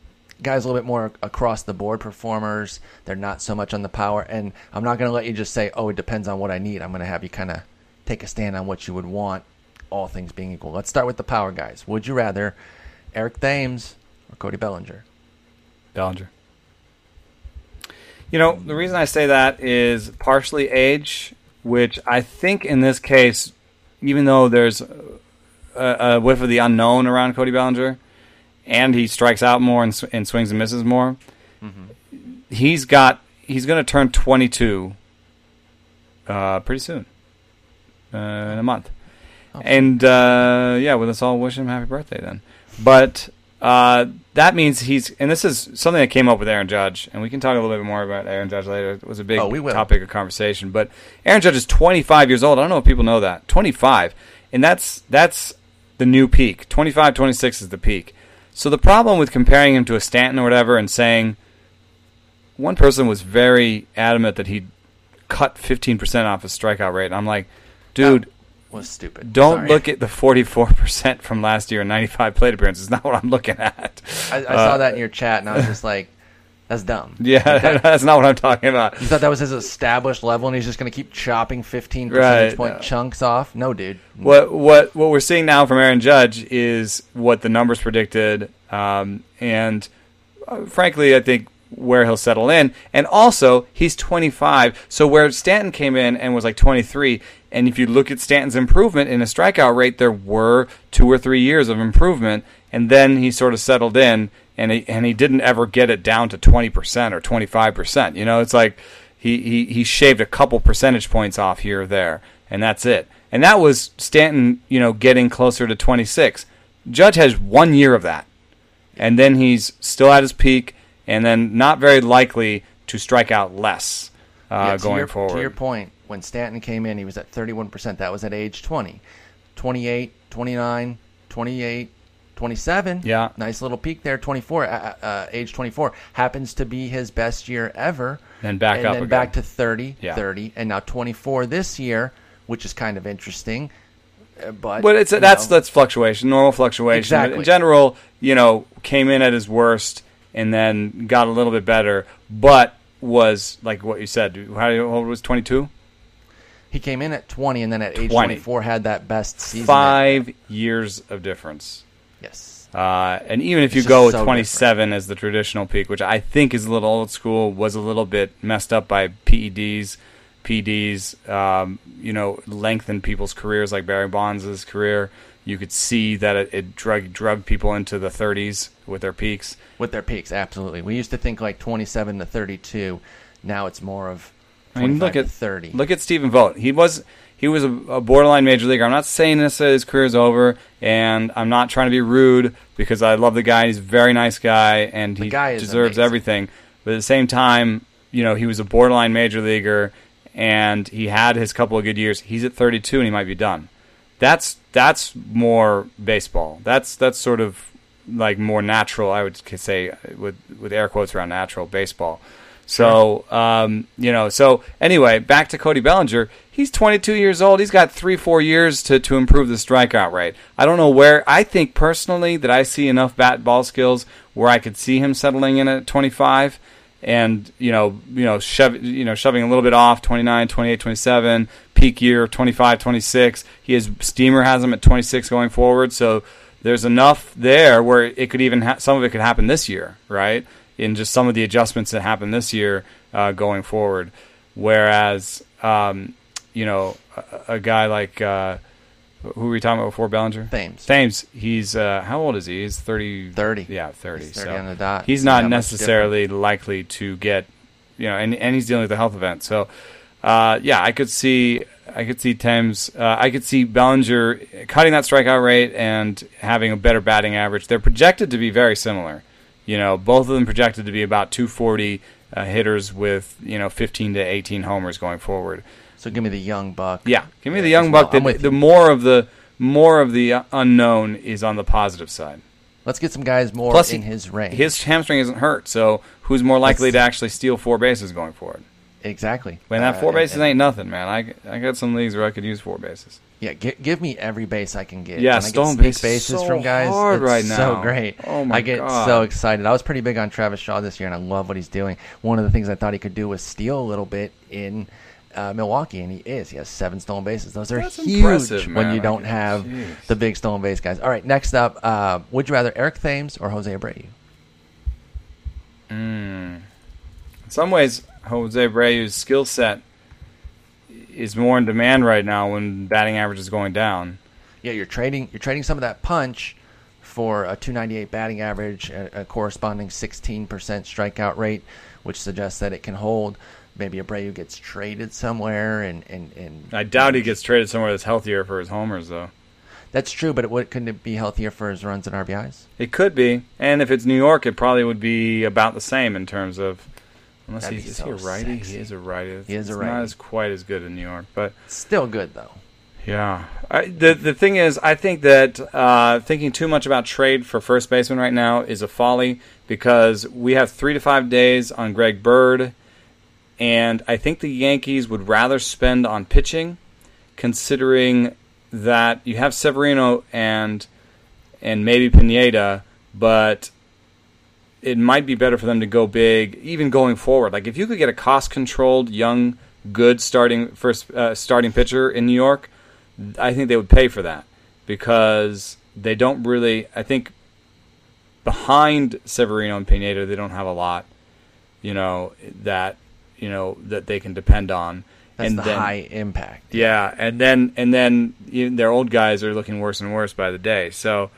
guys a little bit more across the board performers. They're not so much on the power, and I'm not gonna let you just say, oh, it depends on what I need. I'm gonna have you kind of take a stand on what you would want, all things being equal. Let's start with the power guys. Would you rather Eric Thames or Cody Bellinger? Bellinger. You know, the reason I say that is partially age, which I think in this case, even though there's a, a whiff of the unknown around Cody Bellinger, and he strikes out more and, sw- and swings and misses more, he's got he's going to turn 22 uh, pretty soon, uh, in a month. And uh, yeah, well, let's all wish him happy birthday then. But uh, that means he's, and this is something that came up with Aaron Judge, and we can talk a little bit more about Aaron Judge later. It was a big Oh, topic of conversation. But Aaron Judge is 25 years old. I don't know if people know that. 25, and that's that's the new peak. 25, 26 is the peak. So the problem with comparing him to a Stanton or whatever, and saying one person was very adamant that he'd cut 15% off his strikeout rate. And I'm like, dude, was stupid. don't Sorry. look at the 44% from last year and 95 plate appearances. Not what I'm looking at. I, I Uh, saw that in your chat, and I was just like, That's dumb. Yeah, that's not what I'm talking about. You thought that was his established level, and he's just going to keep chopping 15 Right, percentage point no. chunks off? No, dude. What what what we're seeing now from Aaron Judge is what the numbers predicted, um, and uh, frankly, I think where he'll settle in. And also, he's 25, so where Stanton came in and was like 23, and if you look at Stanton's improvement in a strikeout rate, there were two or three years of improvement, and then he sort of settled in, and he and he didn't ever get it down to 20% or 25%. You know, it's like he, he, he shaved a couple percentage points off here or there, and that's it. And that was Stanton, you know, getting closer to 26. Judge has one year of that, and then he's still at his peak, and then not very likely to strike out less uh, Yeah, going your, forward. To your point, when Stanton came in, he was at 31%. That was at age 20. 28, 29, 28, 27. Yeah. Nice little peak there. 24, uh, uh, age 24. Happens to be his best year ever. Then back and up then again. back to 30, Yeah. 30, and now 24 this year, which is kind of interesting. Uh, But, But it's that's know, that's fluctuation, normal fluctuation. But Exactly. in general, you know, came in at his worst and then got a little bit better, but was like what you said. How old was twenty two? he came in at 20, and then at age 24 had that best season. Five years of difference. Yes. Uh, and even if you It's go just with so 27 as the traditional peak, which I think is a little old school, was a little bit messed up by PEDs, PDs, um, you know, lengthened people's careers like Barry Bonds' career. You could see that it, it drug drug people into the 30s with their peaks. with their peaks. Absolutely, we used to think like twenty-seven to thirty-two. Now it's more of I mean, look at thirty. Look at Stephen Vogt. He was he was a, a borderline major leaguer. I'm not saying necessarily his career is over, and I'm not trying to be rude because I love the guy. He's a very nice guy, and he deserves amazing. everything. But at the same time, you know, he was a borderline major leaguer, and he had his couple of good years. He's at 32, and he might be done. That's that's more baseball. That's that's sort of like more natural. I would say with with air quotes around natural baseball. So um, you know. So anyway, back to Cody Bellinger. He's 22 years old. He's got three, four years to to improve the strikeout rate. I don't know where. I think personally that I see enough bat ball skills where I could see him settling in at 25 and you know you know shove, you know shoving a little bit off 29 28 27 peak year 25 26 he has steamer has him at 26 going forward so there's enough there where it could even ha- some of it could happen this year right in just some of the adjustments that happened this year uh, going forward whereas um, you know a, a guy like uh, who were we talking about before Bellinger Thames. Thames he's uh, how old is he he's 30 30. yeah 30 He's 30 so on the dot. he's not necessarily likely to get, you know, and, and he's dealing with a health event. So, uh, yeah, I could see, I could see Thames, uh, I could see Bellinger cutting that strikeout rate and having a better batting average. They're projected to be very similar. You know, both of them projected to be about 240 uh, hitters with you know 15 to 18 homers going forward. So give me the young buck. Yeah, give me Yeah, the young as well. buck. The, the more of the more of the unknown is on the positive side. Let's get some guys more Plus, in his range. His hamstring isn't hurt, so who's more likely That's- to actually steal four bases going forward? Exactly. Man, that Uh, four and- bases and- ain't nothing, man. I, I got some leagues where I could use four bases. Yeah, gi- give me every base I can get. Yeah, When I get stolen base bases so from guys. hard it's right So now. great. Oh my god. I get God. so excited. I was pretty big on Travis Shaw this year, and I love what he's doing. One of the things I thought he could do was steal a little bit in uh, Milwaukee, and he is. He has seven stolen bases. Those are That's huge when you don't have jeez. the big stolen base guys. All right, next up, uh, would you rather Eric Thames or Jose Abreu? In some ways, Jose Abreu's skill set is more in demand right now when batting average is going down. Yeah, you're trading you're trading some of that punch for a 298 batting average, a, a corresponding 16% strikeout rate, which suggests that it can hold. Maybe Abreu gets traded somewhere, and and, and I doubt he gets traded somewhere that's healthier for his homers, though. That's true, but it would, couldn't it be healthier for his runs and RBIs? It could be, and if it's New York, it probably would be about the same in terms of. Unless That'd he's is so he a righty? sexy. He is a righty. He is a righty. Not as quite as good in New York, but Still good though. Yeah. I, the the thing is, I think that uh, thinking too much about trade for first baseman right now is a folly because we have three to five days on Greg Bird, and I think the Yankees would rather spend on pitching, considering that you have Severino and and maybe Pineda, but it might be better for them to go big, even going forward. Like if you could get a cost-controlled, young, good starting first uh, starting pitcher in New York, I think they would pay for that because they don't really. I think behind Severino and Pineda, they don't have a lot, you know, that you know that they can depend on. That's and the then, high impact. yeah, and then and then even their old guys are looking worse and worse by the day. So,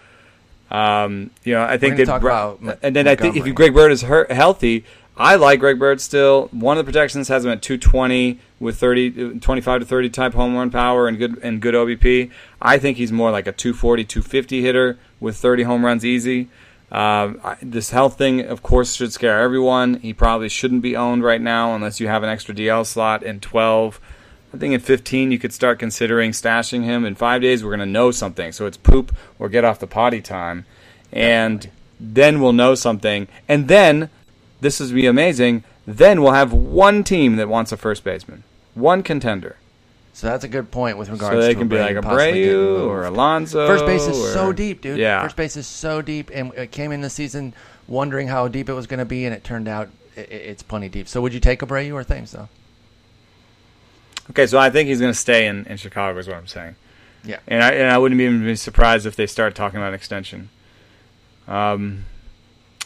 um, you know, I think that about and then I think if Greg Bird is hurt, healthy, I like Greg Bird still. One of the projections has him at 220 with 30, 25 to 30 type home run power and good and good OBP. I think he's more like a 240, 250 hitter with 30 home runs easy. Um, I, this health thing, of course, should scare everyone. He probably shouldn't be owned right now unless you have an extra DL slot in 12. I think in 15 you could start considering stashing him. In five days we're going to know something, so it's poop or get off the potty time, and then we'll know something, and then this is be amazing. Then we'll have one team that wants a first baseman, one contender, So that's a good point with regards so they to can be like Abreu or Alonso. First base is or- so deep, dude. Yeah, First base is so deep, and it came in the season wondering how deep it was going to be, and it turned out it's plenty deep. So would you take Abreu or Thames though? Okay, so I think he's going to stay in, in Chicago, is what I'm saying. Yeah. And I, and I wouldn't even be surprised if they start talking about an extension. Um,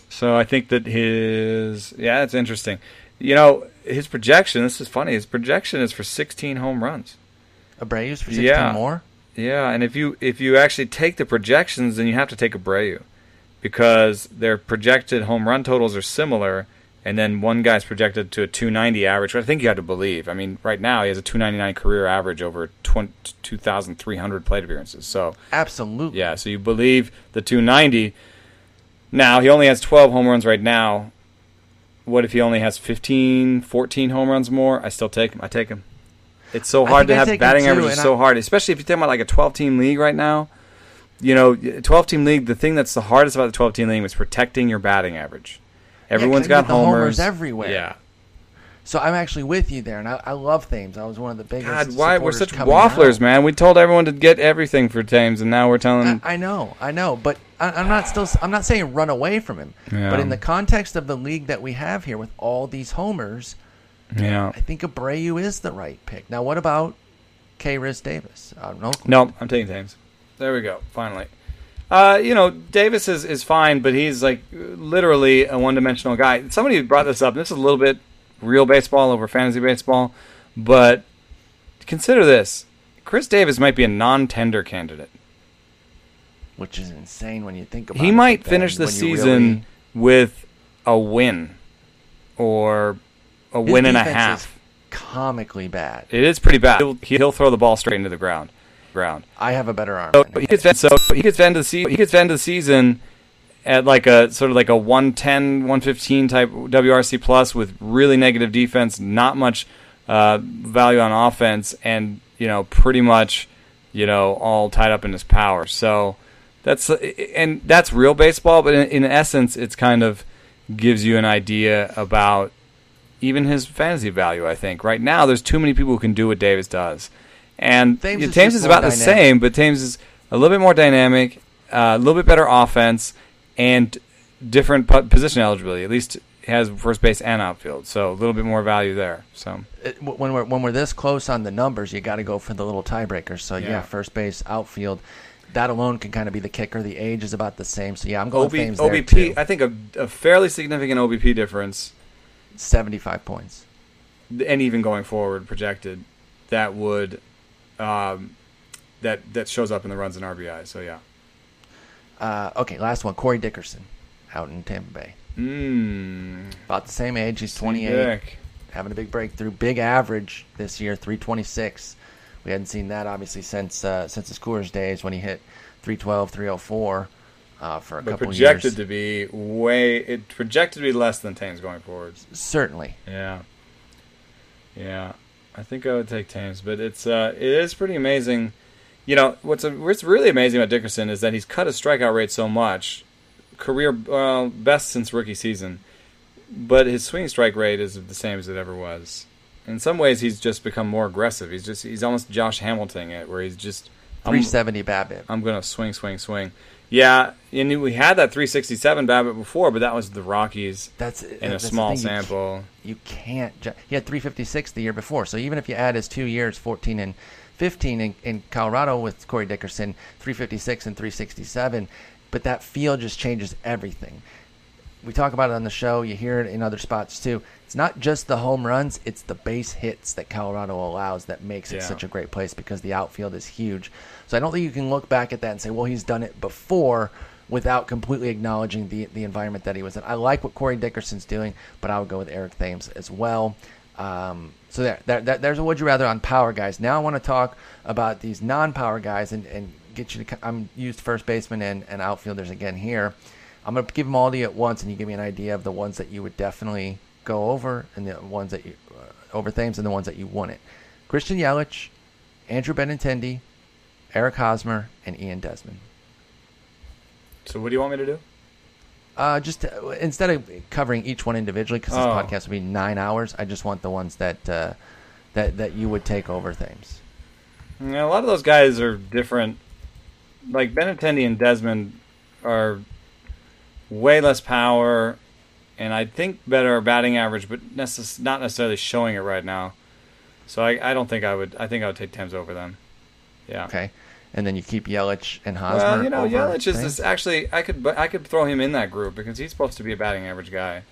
so I think that his yeah, it's interesting. You know, his projection. This is funny. His projection is for 16 home runs. Abreu's for 16 Yeah. more. Yeah, and if you if you actually take the projections, then you have to take Abreu because their projected home run totals are similar, and then one guy's projected to a 290 average. Which I think you have to believe. I mean, right now he has a 299 career average over 20, 2,300 plate appearances. So Absolutely. yeah, so you believe the 290. Now he only has 12 home runs right now. What if he only has 15, 14 home runs more? I still take him. I take him. It's so hard to I have batting too, average is so I- hard, especially if you're talking about like a 12 team league right now. You know, 12 team league. The thing that's the hardest about the 12 team league is protecting your batting average. Everyone's 'cause got the homers homers everywhere. Yeah. So I'm actually with you there, and I, I love Thames. I was one of the biggest. God, why we're such wafflers, out. man? We told everyone to get everything for Thames, and now we're telling. I, I know, I know, but I, I'm not still. I'm not saying run away from him. Yeah. But in the context of the league that we have here, with all these homers, yeah. I think Abreu is the right pick. Now, what about Khris Davis? I don't know. No, I'm taking Thames. There we go. Finally. Uh, you know, Davis is, is fine, but he's like literally a one dimensional guy. Somebody brought this up. This is a little bit real baseball over fantasy baseball, but consider this: Khris Davis might be a non tender candidate. Which is insane when you think about it. He might finish the season really- with a win or a His win and a half. is comically bad. It is pretty bad. He'll, he'll throw the ball straight into the ground. Ground. I have a better arm. So he could so he could end the season. He could end the season at like a sort of like a 110, 115 type WRC plus with really negative defense, not much uh, value on offense, and you know pretty much you know all tied up in his power. So that's and that's real baseball, but in, in essence, it's kind of gives you an idea about even his fantasy value. I think right now there's too many people who can do what Davis does, and Thames is Thames is about the same, but Thames is a little bit more dynamic, uh, a little bit better offense, and different po- position eligibility. At least has first base and outfield, so a little bit more value there. So It- when we're when we're this close on the numbers, you got to go for the little tiebreaker. So yeah. Yeah. first base, outfield, that alone can kind of be the kicker. The age is about the same. So yeah, I'm going OB, Thames there OBP, too. I think a, a fairly significant OBP difference, Seventy-five points. and even going forward projected, that would um, that that shows up in the runs and RBI. So yeah. Uh, okay, last one. Corey Dickerson, out in Tampa Bay, Mm, about the same age. He's 28, having a big breakthrough. Big average this year, 326. We hadn't seen that obviously since uh, since his Coors days when he hit 312, 304 uh, for a But couple projected years. to be way it projected to be less than Thames going forward. Certainly. Yeah. Yeah. I think I would take Thames, but it's uh it is pretty amazing. You know, what's a, what's really amazing about Dickerson is that he's cut his strikeout rate so much. Career uh, best since rookie season. But his swing strike rate is the same as it ever was. In some ways he's just become more aggressive. He's just he's almost Josh Hamilton it where he's just 370 BABIP. I'm gonna swing, swing, swing. Yeah, and we had that 367 BABIP before, but that was the Rockies That's in uh, that's a small thing, you can't- sample. You can't. He had 356 the year before. So even if you add his two years, 14 and 15 in, in Colorado with Corey Dickerson, 356 and 367, but that field just changes everything. We talk about it on the show. You hear it in other spots too. It's not just the home runs; it's the base hits that Colorado allows that makes it Yeah. such a great place because the outfield is huge. So I don't think you can look back at that and say, "Well, he's done it before." Without completely acknowledging the the environment that he was in, I like what Corey Dickerson's doing, but I would go with Eric Thames as well. Um, so there, there, there- there's a would you rather on power guys. Now I want to talk about these non-power guys and, and get you to. I'm used first baseman and, and outfielders again here. I'm gonna give them all to you at once, and you give me an idea of the ones that you would definitely go over, and the ones that you uh, over Thames, and the ones that you wouldn't. Christian Yelich, Andrew Benintendi, Eric Hosmer, and Ian Desmond. So what do you want me to do? Uh, just uh, instead of covering each one individually, because this Oh. podcast would be nine hours, I just want the ones that uh, that that you would take over Thames. Yeah, a lot of those guys are different. Like Benintendi and Desmond are way less power, and I think better batting average, but necess- not necessarily showing it right now. So I, I don't think I would. I think I would take Thames over them. Yeah. Okay, and then you keep Yelich and Hosmer. Well, you know, Yelich is this, actually I could I could throw him in that group because he's supposed to be a batting average guy,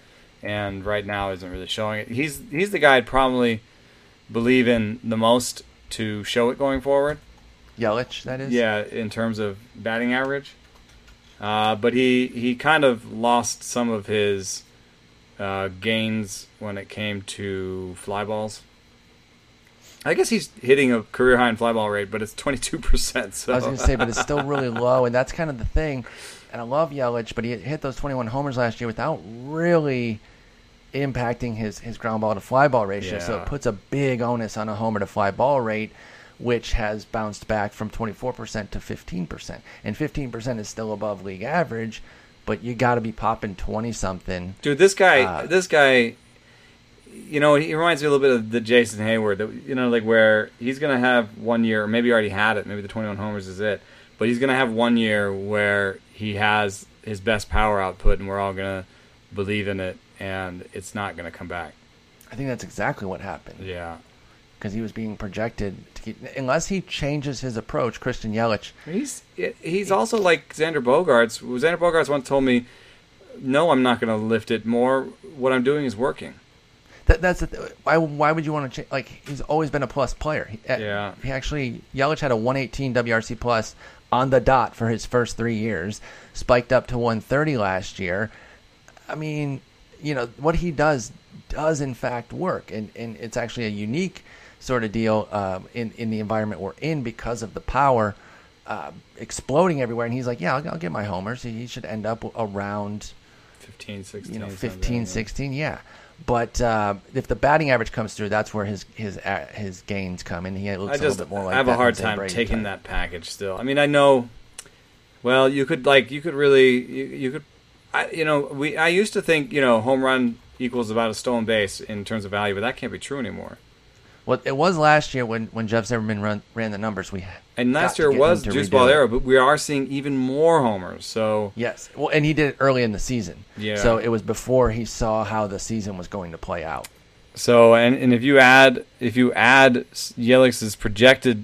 and right now isn't really showing it. He's he's the guy I'd probably believe in the most to show it going forward. Yelich, that is. Yeah, in terms of batting average. Uh, but he, he kind of lost some of his uh, gains when it came to fly balls. I guess he's hitting a career high in fly ball rate, but it's 22%. So. I was going to say, but it's still really low, and that's kind of the thing. And I love Yelich, but he hit those 21 homers last year without really impacting his, his ground ball to fly ball ratio. So it puts a big onus on a homer to fly ball rate, which has bounced back from 24% to 15%. And 15% is still above league average, but you got to be popping 20 something. Dude, this guy, Uh, this guy, you know, he reminds me a little bit of the Jason Heyward. That you know, like where he's gonna have one year, or maybe already had it. Maybe the 21 homers is it, but he's gonna have one year where he has his best power output, and we're all gonna believe in it, and it's not gonna come back. I think that's exactly what happened. Yeah, because he was being projected to keep, unless he changes his approach. Christian Yelich, he's he's also like Xander Bogaerts. Xander Bogaerts once told me, "No, I'm not gonna lift it more. What I'm doing is working." That, that's the th- why. Why would you want to change? Like he's always been a plus player. He, uh, Yeah. he actually Yelich had a 118 WRC plus on the dot for his first three years, spiked up to 130 last year. I mean, you know what he does does in fact work, and and it's actually a unique sort of deal um, in in the environment we're in because of the power. Uh, exploding everywhere, and he's like, "Yeah, I'll, I'll get my homers." He, should end up around 15, 16, you know, something, 15, yeah. 16, yeah. But uh, if the batting average comes through, that's where his his uh, his gains come, and he looks I a just little bit more like I have a hard time Brady taking that package still. I mean, I know. Well, you could like you could really you, you could, I you know we I used to think you know home run equals about a stolen base in terms of value, but that can't be true anymore. Well, it was last year when, when Jeff Zimmerman run, ran the numbers. We And last year was juice redo ball era, but we are seeing even more homers. So yes, well, and he did it early in the season. Yeah. So it was before he saw how the season was going to play out. so and and if you add if you add Yelich's projected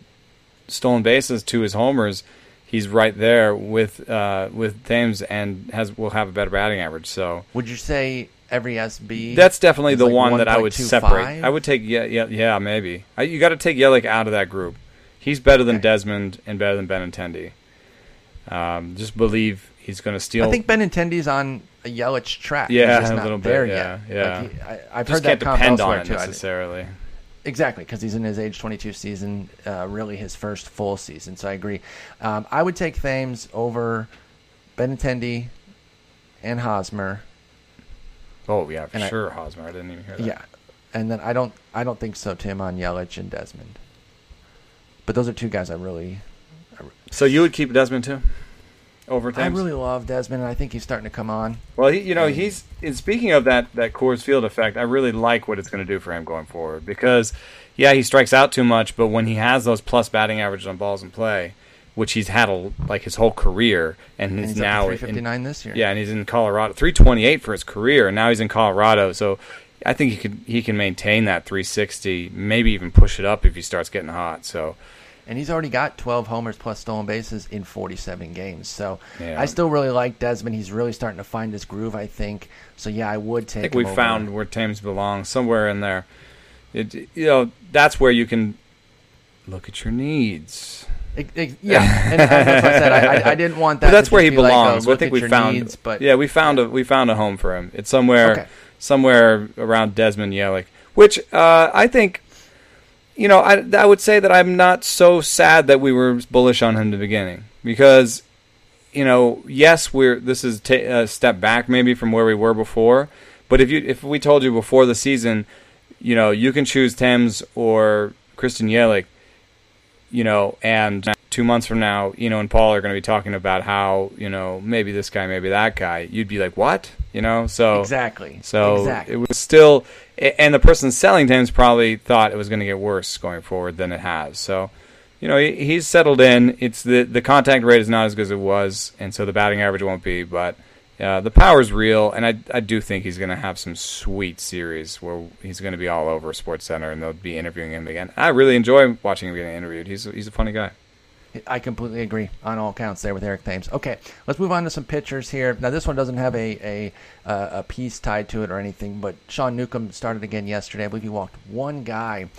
stolen bases to his homers, he's right there with uh, with Thames and has will have a better batting average. So. Would you say every SB? That's definitely the like one that I would 1.25? separate. I would take yeah yeah yeah maybe. I, you got to take Yelich out of that group. He's better than Okay. Desmond and better than Benintendi. Um, just believe he's going to steal. I think Benintendi's on a Yelich track. Yeah, He's just a not little bit, there yeah, yet. yeah. Like he, I, I've just heard can't that comp depend on it too. Necessarily. Exactly, because he's in his age 22 season, uh, really his first full season. So I agree. Um, I would take Thames over Benintendi and Hosmer. Oh yeah, for And I- sure, Hosmer. I didn't even hear that. Yeah, and then I don't, I don't think so, Tim, on Yelich and Desmond. But those are two guys I really, So you would keep Desmond too over time, I really love Desmond, and I think he's starting to come on. Well, he, you know, he's. And speaking of that that Coors Field effect, I really like what it's going to do for him going forward because, yeah, he strikes out too much, but when he has those plus batting averages on balls in play, which he's had a, like his whole career, and, And he's, now to in- 359 this year. yeah, and he's in Colorado, 328 for his career, and now he's in Colorado. So I think he could he can maintain that 360, maybe even push it up if he starts getting hot. So And he's already got 12 homers plus stolen bases in 47 games. So Yeah. I still really like Desmond. He's really starting to find his groove, I think. So yeah, I would take. I think we over- found where Thames belongs, somewhere in there. It, you know, that's where you can look at your needs. It- it- yeah, and that's what I said. I, I, I didn't want that. But that's to where he be like, oh, belongs. I think we found. needs, but yeah, we found a we found a home for him. It's somewhere Okay. somewhere around Desmond Yelich, which uh, I think. You know, I, I would say that I'm not so sad that we were bullish on him in the beginning because, you know, yes, we're this is ta a step back maybe from where we were before, but if you if we told you before the season, you know, you can choose Thames or Christian Yelich, you know, and two months from now, you know, and Paul are going to be talking about how, you know, maybe this guy, maybe that guy. You'd be like, what? You know, so exactly. so exactly. it was still, and the person selling Thames probably thought it was going to get worse going forward than it has. So, you know, he, he's settled in. It's the the contact rate is not as good as it was, and so the batting average won't be. But uh, the power's real, and I I do think he's going to have some sweet series where he's going to be all over Sports Center, and they'll be interviewing him again. I really enjoy watching him getting interviewed. He's he's a funny guy. I completely agree on all counts there with Eric Thames. Okay, let's move on to some pitchers here. Now, this one doesn't have a a, uh, a piece tied to it or anything, but Sean Newcomb started again yesterday. I believe he walked one guy,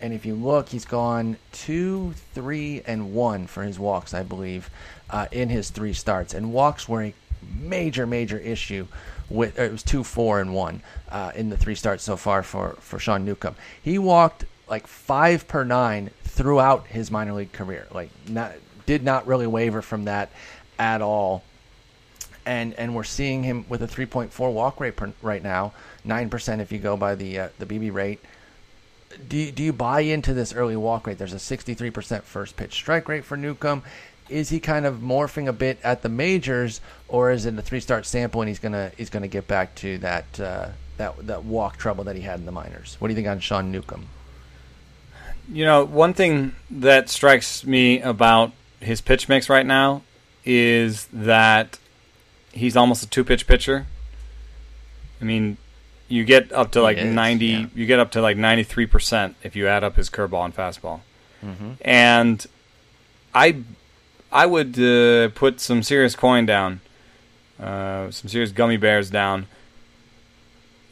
and if you look, he's gone two, three, and one for his walks, I believe, uh, in his three starts. And walks were a major, major issue. With it was two, four, and one uh, in the three starts so far for for Sean Newcomb. He walked like five per nine throughout his minor league career. Like not did not really waver from that at all. And and we're seeing him with a 3.4 walk rate per, right now, nine percent if you go by the uh, the BB rate. Do you, do you buy into this early walk rate? There's a 63% first pitch strike rate for Newcomb. Is he kind of morphing a bit at the majors, or is it a three start sample and he's gonna he's gonna get back to that uh, that that walk trouble that he had in the minors? What do you think on Sean Newcomb? You know, one thing that strikes me about his pitch mix right now is that he's almost a two pitch pitcher. I mean, you get up to like is, 90 yeah. you get up to like 93% if you add up his curveball and fastball. Mm-hmm. And I I would uh, put some serious coin down. Uh, some serious gummy bears down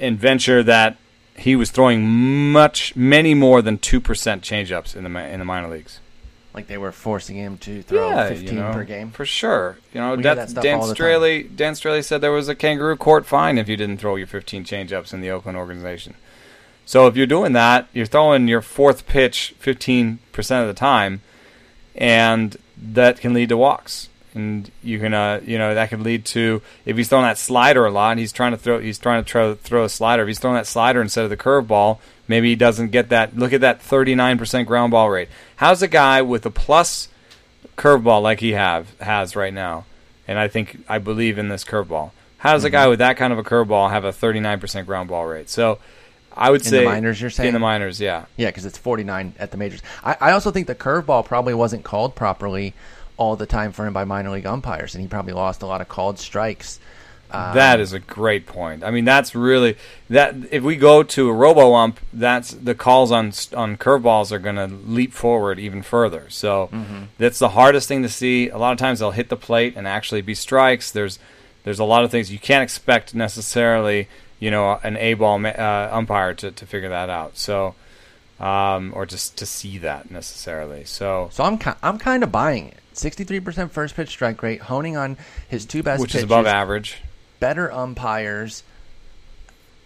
and venture that he was throwing much, many more than two percent changeups in the in the minor leagues. Like they were forcing him to throw 15 you know, per game. for sure. You know, We hear that Dan time. Straily. Dan Straily said there was a kangaroo court fine if you didn't throw your 15 changeups in the Oakland organization. So if you're doing that, you're throwing your fourth pitch 15 percent of the time, and that can lead to walks. And you can, uh, you know, that could lead to if he's throwing that slider a lot. He's trying to throw. He's trying to throw, throw a slider. If he's throwing that slider instead of the curveball, maybe he doesn't get that. Look at that 39% ground ball rate. How's a guy with a plus curveball like he have has right now? And I think I believe in this curveball. How does a Mm-hmm. guy with that kind of a curveball have a 39% ground ball rate? So I would In say the minors, you're saying? in the minors, yeah. Yeah, because it's 49 at the majors. I, I also think the curveball probably wasn't called properly all the time for him by minor league umpires, and he probably lost a lot of called strikes. Um, that is a great point. I mean, that's really that. If we go to a robo ump, that's the calls on on curveballs are going to leap forward even further. So Mm-hmm. that's the hardest thing to see. A lot of times they'll hit the plate and actually be strikes. There's there's a lot of things you can't expect necessarily. You know, an A ball uh, umpire to, to figure that out. So. Um, or just to see that necessarily. So, So I'm ki- I'm kind of buying it. 63% first pitch strike rate, honing on his two best pitches. which pitches, is above average. better umpires.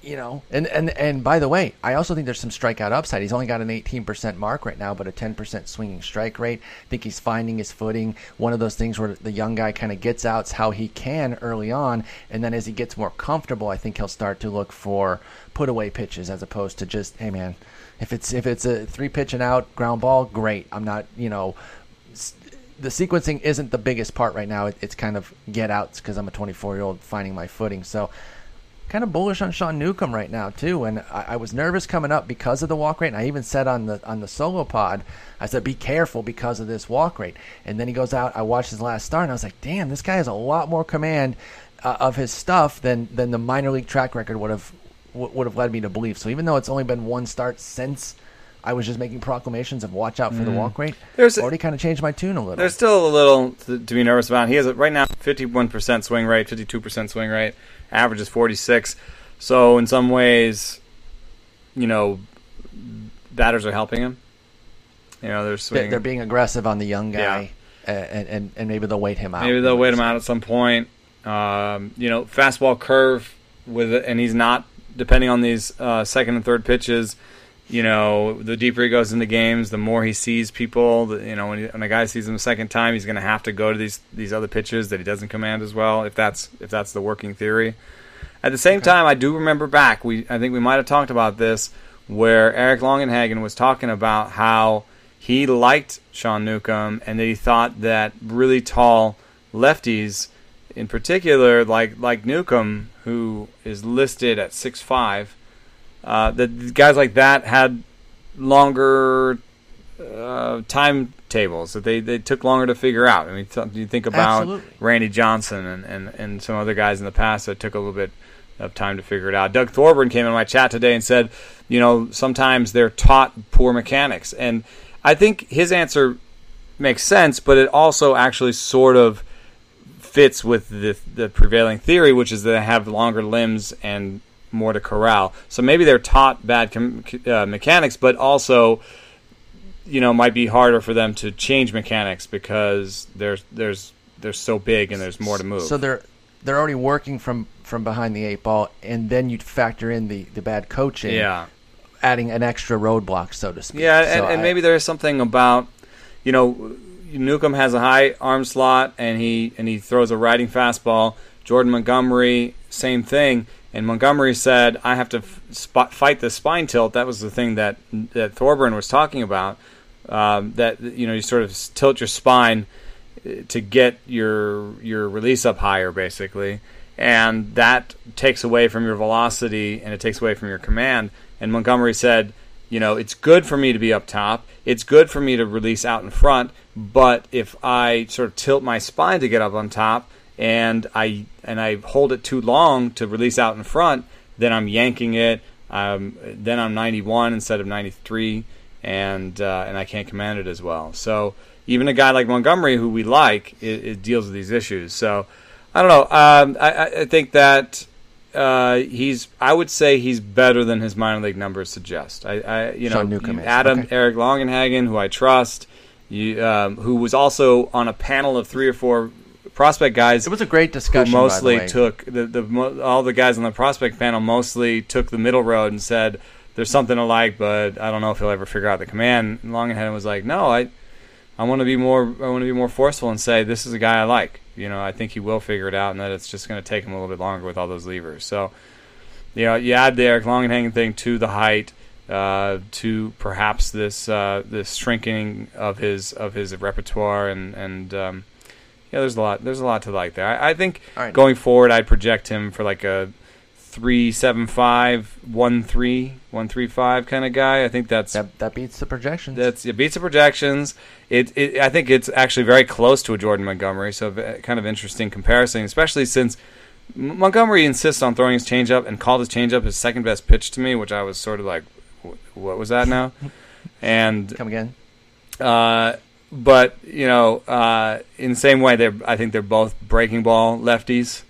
You know, and, and and by the way, I also think there's some strikeout upside. He's only got an 18% mark right now, but a 10% swinging strike rate. I think he's finding his footing. One of those things where the young guy kind of gets outs how he can early on, and then as he gets more comfortable, I think he'll start to look for put away pitches as opposed to just, hey man, if it's if it's a three pitch and out ground ball, great. I'm not, you know, the sequencing isn't the biggest part right now. It, it's kind of get outs because I'm a 24 year old finding my footing. So kind of bullish on Sean Newcomb right now too. And I, I, was nervous coming up because of the walk rate. And I even said on the on the solo pod, I said, "Be careful because of this walk rate." And then he goes out. I watched his last start, and I was like, "Damn, this guy has a lot more command uh, of his stuff than than the minor league track record would have would have led me to believe." So even though it's only been one start since. I was just making proclamations of watch out for mm. the walk rate. There's already kind of changed my tune a little. There's still a little to, to be nervous about. He has a, right now 51% swing rate, 52% swing rate, average is 46. So in some ways, you know, batters are helping him. You know, they're swinging. They're being aggressive on the young guy, yeah. and, and and maybe they'll wait him out. Maybe they'll wait him out at some point. Um, you know, fastball curve with it, and he's not depending on these uh, second and third pitches. You know, the deeper he goes into games, the more he sees people. The, you know, when, he, when a guy sees him a second time, he's going to have to go to these these other pitches that he doesn't command as well. If that's if that's the working theory. At the same okay. time, I do remember back. We I think we might have talked about this where Eric Longenhagen was talking about how he liked Sean Newcomb and that he thought that really tall lefties, in particular, like like Newcomb, who is listed at six five, uh, that guys like that had longer uh, timetables that they, they took longer to figure out. I mean, th- you think about Absolutely. Randy Johnson and, and, and some other guys in the past that took a little bit of time to figure it out. Doug Thorburn came in my chat today and said, you know, sometimes they're taught poor mechanics. And I think his answer makes sense, but it also actually sort of fits with the, the prevailing theory, which is that they have longer limbs and more to corral. So maybe they're taught bad com- uh, mechanics, but also, you know, might be harder for them to change mechanics because there's there's they're so big and there's more to move. So they're they're already working from from behind the eight ball, and then you factor in the the bad coaching. Yeah. Adding an extra roadblock, so to speak. Yeah, so and, and I, maybe there is something about, you know, Newcomb has a high arm slot, and he and he throws a riding fastball. Jordan Montgomery, same thing. And Montgomery said, "I have to fight the spine tilt." That was the thing that that Thorburn was talking about. Um, that you know, you sort of tilt your spine to get your your release up higher, basically, and that takes away from your velocity and it takes away from your command. And Montgomery said, you know, it's good for me to be up top. It's good for me to release out in front, but if I sort of tilt my spine to get up on top and I and I hold it too long to release out in front, then I'm yanking it. Um, then I'm 91 instead of 93, and uh, and I can't command it as well. So even a guy like Montgomery, who we like, it, it deals with these issues. So I don't know. Um, I, I, think that uh, he's. I would say he's better than his minor league numbers suggest. I, I you know, you Adam okay. Eric Longenhagen, who I trust, you, um, who was also on a panel of three or four prospect guys. It was a great discussion. Who mostly the took the, the all the guys on the prospect panel mostly took the middle road and said there's something to like, but I don't know if he'll ever figure out the command. Longenhagen was like, no, I I want to be more I want to be more forceful and say this is a guy I like. You know, I think he will figure it out, and that it's just going to take him a little bit longer with all those levers. So, you know, you add the Eric Longenhagen thing to the height, uh, to perhaps this uh, this shrinking of his of his repertoire, and and um, yeah, there's a lot there's a lot to like there. I, I think right. going forward, I'd project him for like a three seven five one three one three five kind of guy. I think that's that, that beats the projections. That's it beats the projections. It, it I think it's actually very close to a Jordan Montgomery. So kind of interesting comparison, especially since Montgomery insists on throwing his changeup and called his changeup his second best pitch to me, which I was sort of like, what was that now? And come again. Uh, but you know, uh, in the same way, they I think they're both breaking ball lefties.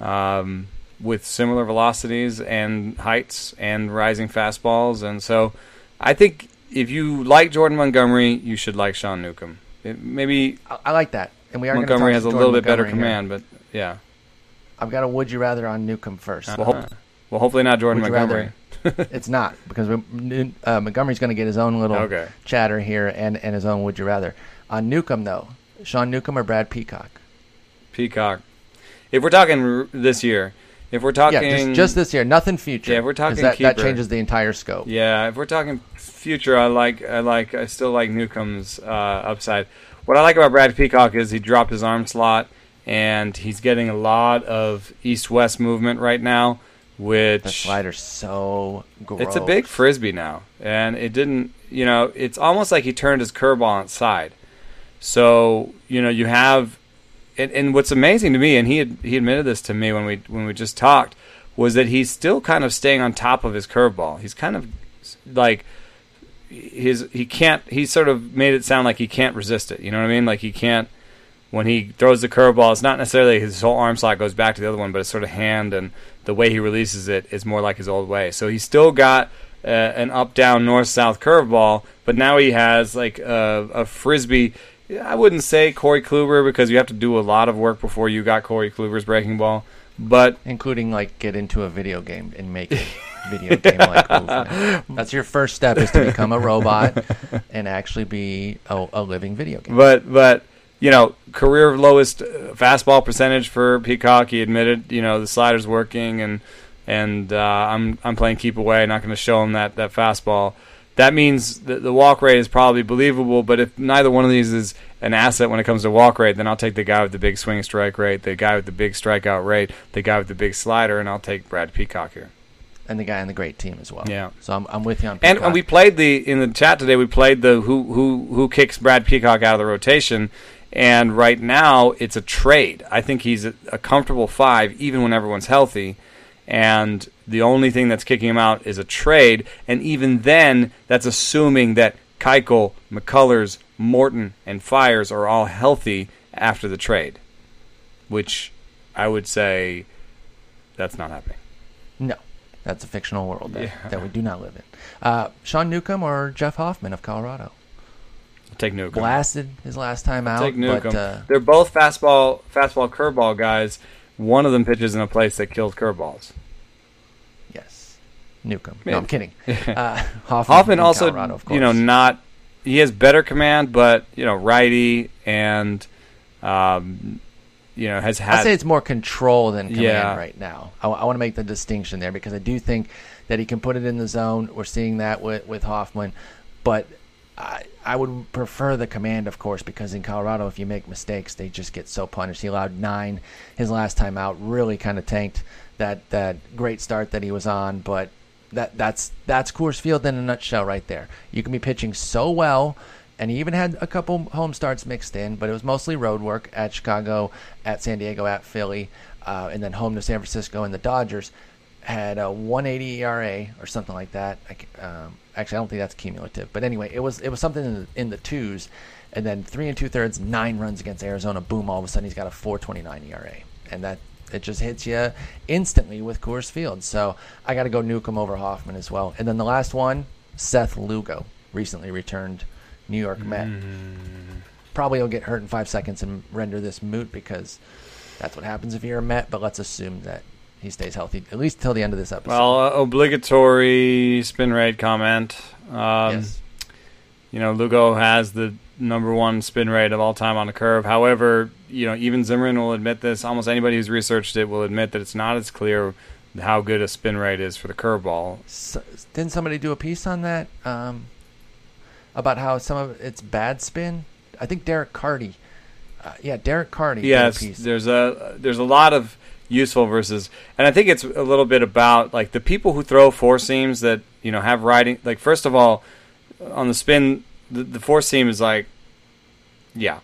Um, with similar velocities and heights and rising fastballs. And so I think if you like Jordan Montgomery, you should like Sean Newcomb. It, maybe I, I, like that. And we are Montgomery has a little bit better command, here. but yeah. I've got a would you rather on Newcomb first. Uh, well, hope, well, hopefully not Jordan Montgomery. It's not because uh, Montgomery's going to get his own little okay. chatter here and, and his own would you rather. On Newcomb though, Sean Newcomb or Brad Peacock? Peacock. If we're talking this year, if we're talking yeah, just, just, this year, nothing future. Yeah, if we're talking that, that changes the entire scope. Yeah, if we're talking future, I like I like I still like Newcomb's uh, upside. What I like about Brad Peacock is he dropped his arm slot and he's getting a lot of east-west movement right now, which The slider's so gross. it's a big frisbee now, and it didn't. You know, it's almost like he turned his curveball on its side. So you know, you have, and, and what's amazing to me, and he had, he admitted this to me when we when we just talked, was that he's still kind of staying on top of his curveball. He's kind of like his he can't. He sort of made it sound like he can't resist it. You know what I mean? Like he can't when he throws the curveball. It's not necessarily his whole arm slot goes back to the other one, but it's sort of hand and the way he releases it is more like his old way. So he's still got uh, an up down north south curveball, but now he has like a, a frisbee. I wouldn't say Corey Kluber because you have to do a lot of work before you got Corey Kluber's breaking ball, but including like get into a video game and make it video game like movement. That's your first step is to become a robot and actually be a, a living video game. but but you know career lowest uh, fastball percentage for Peacock. He admitted you know the slider's working and and uh, I'm I'm playing keep away. Not going to show him that that fastball. That means that the walk rate is probably believable. But if neither one of these is an asset when it comes to walk rate, then I'll take the guy with the big swing strike rate, the guy with the big strikeout rate, the guy with the big slider, and I'll take Brad Peacock here. And the guy on the great team as well. Yeah. So I'm, I'm with you on And, Peacock. and we played the in the chat today. We played the who who who kicks Brad Peacock out of the rotation, and right now it's a trade. I think he's a, a comfortable five, even when everyone's healthy. And the only thing that's kicking him out is a trade, and even then, that's assuming that Keuchel, McCullers, Morton, and Fiers are all healthy after the trade, which I would say that's not happening. No, that's a fictional world that, Yeah. that we do not live in. Uh, Sean Newcomb or Jeff Hoffman of Colorado Take Newcomb. blasted his last time out, Take Newcomb. but uh, They're both fastball, fastball, curveball guys. One of them pitches in a place that kills curveballs. yes, Newcomb. Maybe. No, I'm kidding. Uh, Hoffman, Hoffman also, Colorado, of you know, not he has better command, but you know, righty and um, you know has I'd say it's more control than command Yeah. right now. I, want to make the distinction there because I do think that he can put it in the zone. We're seeing that with, with Hoffman, but I, I would prefer the command, of course, because in Colorado, if you make mistakes, they just get so punished. He allowed nine his last time out, really kind of tanked that that great start that he was on, but. That that's that's Coors Field in a nutshell, right there. You can be pitching so well, and he even had a couple home starts mixed in, but it was mostly road work at Chicago, at San Diego, at Philly, uh, and then home to San Francisco and the Dodgers. Had a 180 ERA or something like that. I um, actually, I don't think that's cumulative, but anyway, it was it was something in the, in the twos, and then three and two thirds, nine runs against Arizona. Boom! All of a sudden, he's got a 4.29 ERA, and that it just hits you instantly with Coors Field. So I got to go Newcomb over Hoffman as well. And then the last one, Seth Lugo, recently returned New York Met. Probably he'll get hurt in five seconds and render this moot because that's what happens if you're a Met. But let's assume that he stays healthy at least till the end of this episode. well uh, obligatory spin rate comment. Um, yes. You know, Lugo has the number one spin rate of all time on the curve. However, you know, even Zimmerman will admit this. Almost anybody who's researched it will admit that it's not as clear how good a spin rate is for the curveball. So, didn't somebody do a piece on that um, about how some of it's bad spin? I think Derek Carty. Uh, yeah, Derek a Yes, piece. there's a there's a lot of useful versus, and I think it's a little bit about like the people who throw four seams that you know have riding. Like first of all, on the spin, the, the four seam is like, yeah.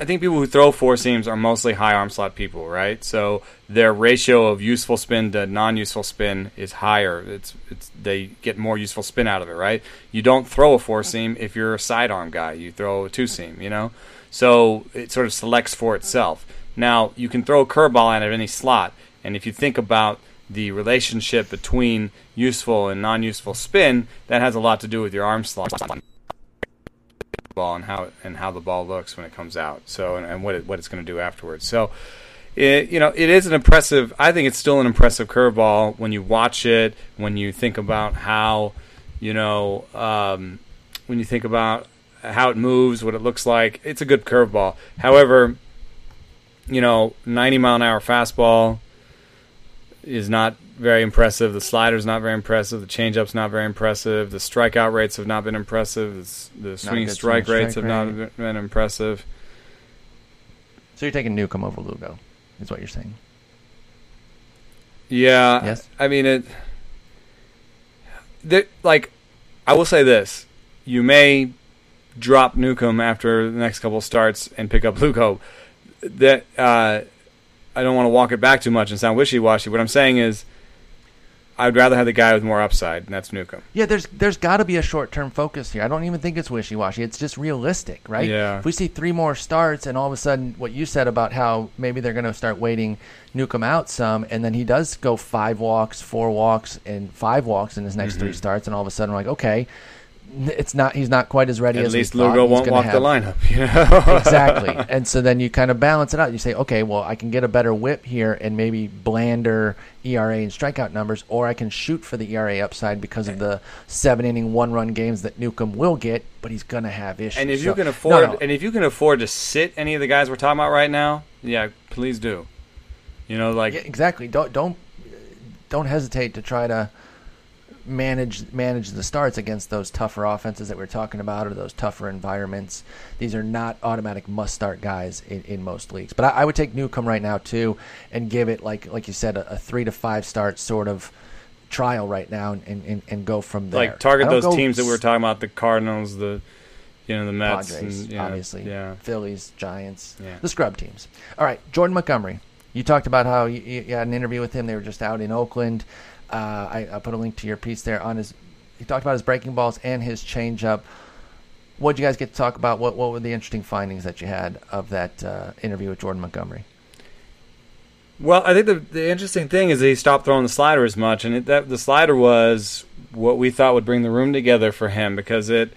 I- think people who throw four seams are mostly high arm slot people, right? So their ratio of useful spin to non-useful spin is higher. It's it's they get more useful spin out of it, right? You don't throw a four seam if you're a sidearm guy. You throw a two seam, you know. So it sort of selects for itself. Now you can throw a curveball of any slot, and if you think about the relationship between useful and non-useful spin, that has a lot to do with your arm slot ball and how and how the ball looks when it comes out. So and, and what it, what it's going to do afterwards. So. It, you know, it is an impressive. I think it's still an impressive curveball when you watch it. When you think about how, you know, um, when you think about how it moves, what it looks like, it's a good curveball. However, you know, 90 mile an hour fastball is not very impressive. The slider's not very impressive. The changeup's not very impressive. The strikeout rates have not been impressive. The, the swinging strike swing rates strike have not rate. been- been impressive. So you're taking Newcomb over Lugo, is what you're saying? Yeah. Yes. I mean it. There, like, I will say this: you may drop Newcomb after the next couple starts and pick up Lugo. That uh, I don't want to walk it back too much and sound wishy-washy. What I'm saying is, I'd rather have the guy with more upside, and that's Newcomb. Yeah, there's there's got to be a short term focus here. I don't even think it's wishy washy. It's just realistic, right? Yeah. If we see three more starts, and all of a sudden, what you said about how maybe they're going to start waiting Newcomb out some, and then he does go five walks, four walks, and five walks in his next Mm-hmm. three starts, and all of a sudden, we're like, okay, it's not he's not quite as ready At as least Lugo won't walk have. the lineup. You know? exactly. And so then you kind of balance it out. You say, okay, well, I can get a better whip here and maybe blander ERA and strikeout numbers, or I can shoot for the ERA upside because of the seven inning, one run games that Newcomb will get, but he's going to have issues. And if So- you can no, afford, no. and if you can afford to sit any of the guys we're talking about right now, yeah, please do. You know, like Yeah, exactly. Don't don't don't hesitate to try to manage manage the starts against those tougher offenses that we're talking about or those tougher environments. These are not automatic must start guys in, in most leagues. But I, I would take Newcomb right now too and give it like like you said a, a three to five start sort of trial right now and, and, and go from there. like target those teams that we were talking about, the Cardinals, the you know the Mets, Padres, and, yeah, obviously, yeah. Phillies, Giants, Yeah. the scrub teams. All right, Jordan Montgomery. You talked about how you, you had an interview with him. They were just out in Oakland. Uh, I, I put a link to your piece there on his. He talked about his breaking balls and his changeup. What did you guys get to talk about? What What were the interesting findings that you had of that uh, interview with Jordan Montgomery? Well, I think the the interesting thing is that he stopped throwing the slider as much, and it, that the slider was what we thought would bring the room together for him because it,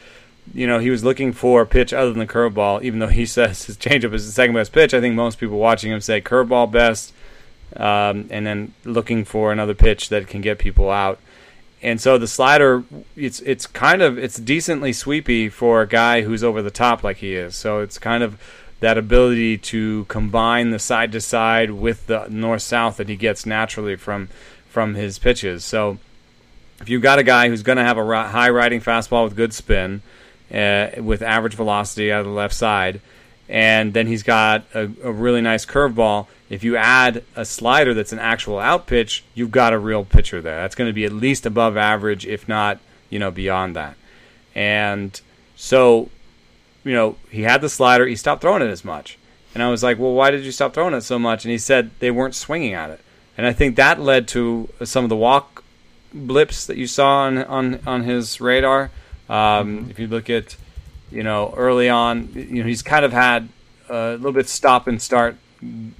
you know, he was looking for a pitch other than the curveball. Even though he says his changeup is the second best pitch, I think most people watching him say curveball best, um, and then looking for another pitch that can get people out. And so the slider, it's it's kind of it's decently sweepy for a guy who's over the top like he is. So it's kind of that ability to combine the side to side with the north south that he gets naturally from from his pitches. So if you've got a guy who's going to have a high riding fastball with good spin, uh, with average velocity out of the left side, and then he's got a, a really nice curveball. If you add a slider that's an actual out pitch, you've got a real pitcher there. That's going to be at least above average, if not, you know, beyond that. And so, you know, he had the slider. He stopped throwing it as much. And I was like, well, why did you stop throwing it so much? And he said they weren't swinging at it. And I think that led to some of the walk blips that you saw on on, on his radar. Um, If you look at, you know, early on, you know, he's kind of had a little bit stop and start,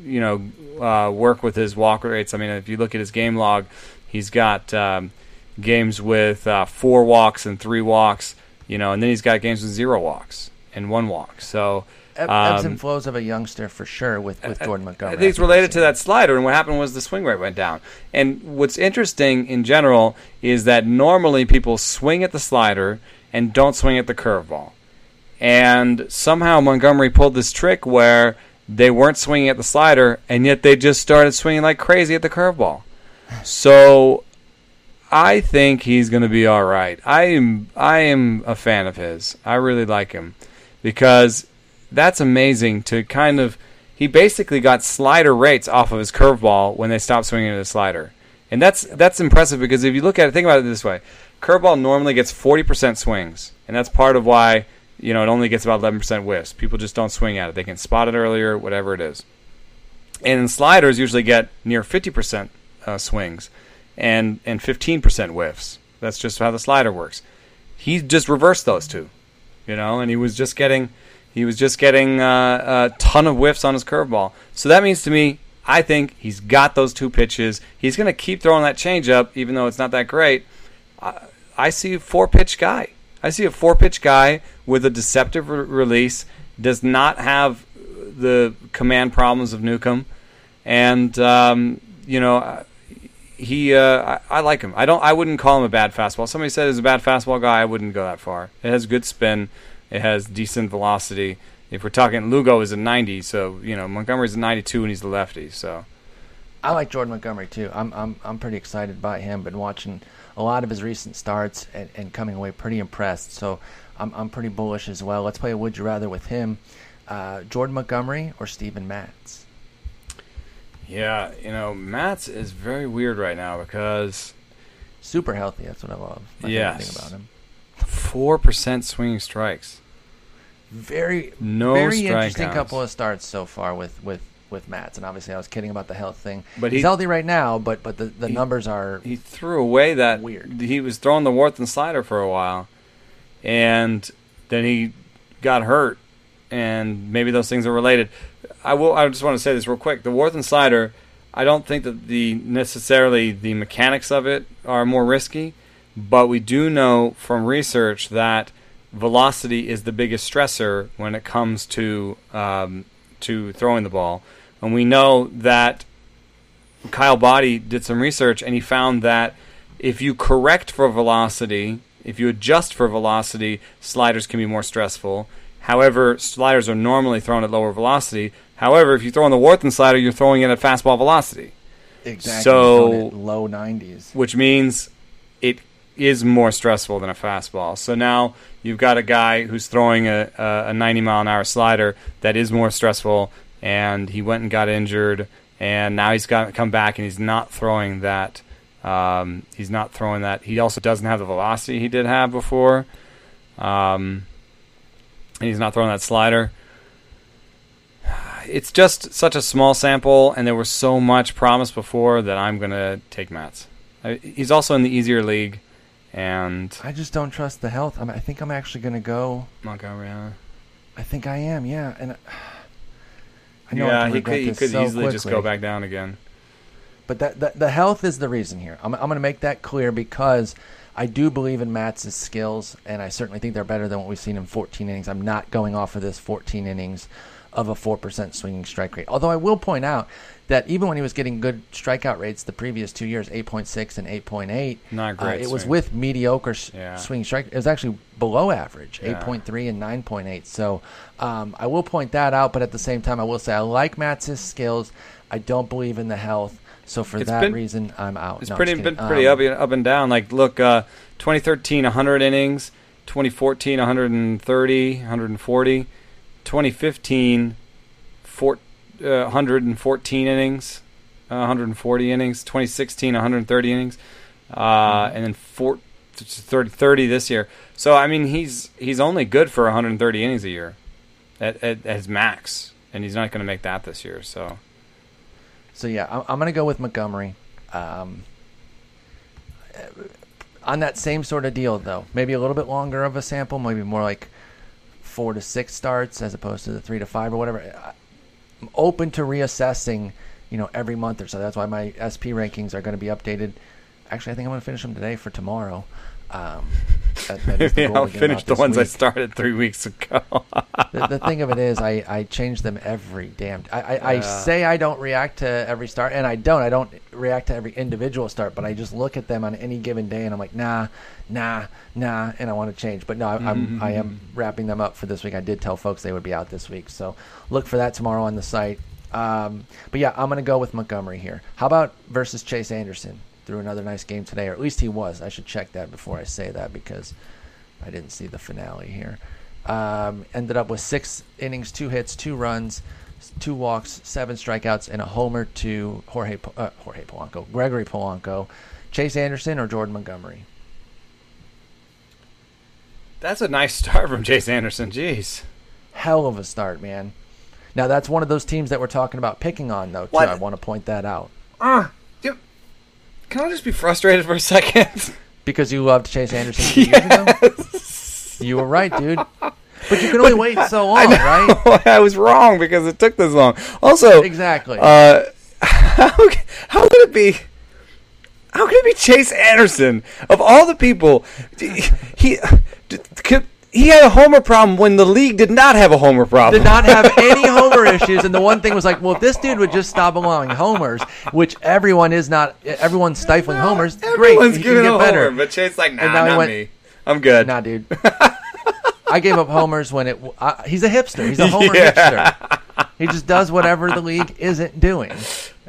you know, uh, work with his walk rates. I mean, if you look at his game log, he's got um, games with uh, four walks and three walks, you know, and then he's got games with zero walks and one walk. So. Eb- ebbs um, and flows of a youngster for sure with, with Jordan Montgomery. I think it's related to that slider, and what happened was the swing rate went down. And what's interesting in general is that normally people swing at the slider and don't swing at the curveball. And somehow Montgomery pulled this trick where they weren't swinging at the slider, and yet they just started swinging like crazy at the curveball. So I think he's going to be all right. I am I am a fan of his. I really like him because that's amazing to kind of he basically got slider rates off of his curveball when they stopped swinging at the slider. And that's that's impressive because if you look at it, think about it this way: curveball normally gets forty percent swings, and that's part of why you know it only gets about eleven percent whiffs. People just don't swing at it; they can spot it earlier, whatever it is. And sliders usually get near fifty percent uh, swings, and and fifteen percent whiffs. That's just how the slider works. He just reversed those two, you know, and he was just getting he was just getting uh, a ton of whiffs on his curveball. So that means to me, I think he's got those two pitches. He's going to keep throwing that changeup, even though it's not that great. I, I see four pitch guy. I see a four pitch guy with a deceptive re- release, does not have the command problems of Newcomb, and um, you know he. Uh, I, I like him. I don't. I wouldn't call him a bad fastball. Somebody said he's a bad fastball guy. I wouldn't go that far. It has good spin. It has decent velocity. If we're talking, Lugo is a 90, so you know Montgomery's a 92 and he's the lefty. So I like Jordan Montgomery too. I'm I'm I'm pretty excited by him. Been watching a lot of his recent starts and, and coming away pretty impressed. So I'm I'm pretty bullish as well. Let's play a would you rather with him. Uh, Jordan Montgomery or Steven Matz? Yeah, you know, Matz is very weird right now because Super healthy. That's what I love. My Yes. about him. four percent swinging strikes. Very, No very interesting couple of starts so far with with with Matz. And obviously, I was kidding about the health thing. But he's he- healthy right now. But but the, the He- numbers are He threw away that Weird. He was throwing the Warthen slider for a while, and then he got hurt, and maybe those things are related. I will. I just want to say this real quick. The Warthen slider. I don't think that the necessarily the mechanics of it are more risky, but we do know from research that velocity is the biggest stressor when it comes to um, to throwing the ball, and we know that Kyle Boddy did some research and he found that if you correct for velocity, if you adjust for velocity, sliders can be more stressful. However, sliders are normally thrown at lower velocity. However, if you throw in the Warthen slider, you're throwing it at fastball velocity, exactly so- low nineties. which means it is more stressful than a fastball. So now you've got a guy who's throwing a, a, a 90 mile an hour slider that is more stressful, and he went and got injured, and now he's got come back and he's not throwing that. Um, he's not throwing that. He also doesn't have the velocity he did have before. Um, and he's not throwing that slider. It's just such a small sample, and there was so much promise before that I'm going to take Matz. He's also in the easier league, and I just don't trust the health. I'm, I think I'm actually going to go. Montgomery. huh? I think I am. Yeah, and I know yeah, can he could, he could so easily just go back down again. But that, that the health is the reason here. I'm, I'm going to make that clear because I do believe in Matz's skills, and I certainly think they're better than what we've seen in 14 innings. I'm not going off of this 14 innings of a 4% swinging strike rate. Although I will point out that even when he was getting good strikeout rates the previous two years, 8.6 and 8.8, Not uh, great it was with mediocre Yeah. swing strike. It was actually below average, Yeah. 8.3 and 9.8. So um, I will point that out, but at the same time, I will say I like Matz's skills. I don't believe in the health. So for It's that been- reason, I'm out. It's No, pretty been pretty Um, up, and- up and down. Like look, uh, 2013 100 innings, 2014 130, 140, 2015 four, uh, 114 innings, uh, 140 innings, 2016 130 innings, uh, and then four, 30, 30 this year. So I mean he's he's only good for 130 innings a year, at, at, at his max, and he's not going to make that this year. So So yeah, I'm, I'm going to go with Montgomery. Um, on that same sort of deal, though, maybe a little bit longer of a sample, maybe more like four to six starts as opposed to the three to five or whatever. I'm open to reassessing, you know, every month or so. That's why my SP rankings are going to be updated. Actually, I think I'm going to finish them today for tomorrow. Um, that, that is the yeah, I'll to get them finish the ones I started three weeks ago. the, the thing of it is, I, I change them every damn. I, I, I say I don't react to every start, and I don't. I don't react to every individual start, but I just look at them on any given day, and I'm like, nah, nah, nah, and I want to change. But no, I, I'm I am wrapping them up for this week. I did tell folks they would be out this week, so look for that tomorrow on the site. Um, but yeah, I'm gonna go with Montgomery here. How about versus Chase Anderson? Threw another nice game today, or at least he was. I should check that before I say that because I didn't see the finale here. Um, ended up with six innings, two hits, two runs, two walks, seven strikeouts, and a homer to Jorge uh, Jorge Polanco, Gregory Polanco, Chase Anderson, or Jordan Montgomery. That's a nice start from Chase Anderson. Jeez. Hell of a start, man. Now that's one of those teams that we're talking about picking on, though. Too. What? I want to point that out Uh, can I just be frustrated for a second? because you loved Chase Anderson two years ago. You were right, dude. But you can only wait so long, right? I was wrong because it took this long. Also, Exactly. uh, how, how could it be? How could it be Chase Anderson of all the people? He could, he had a homer problem when the league did not have a homer problem. did not have any homer issues, and the one thing was like, well, if this dude would just stop allowing homers, which everyone is not, everyone's stifling homers. Great, Everyone's you can giving get a better. homer, but Chase like, nah, now he not went- me. I'm good. Nah, dude. I gave up homers when it. Uh, he's a hipster. He's a homer Yeah. hipster. He just does whatever the league isn't doing.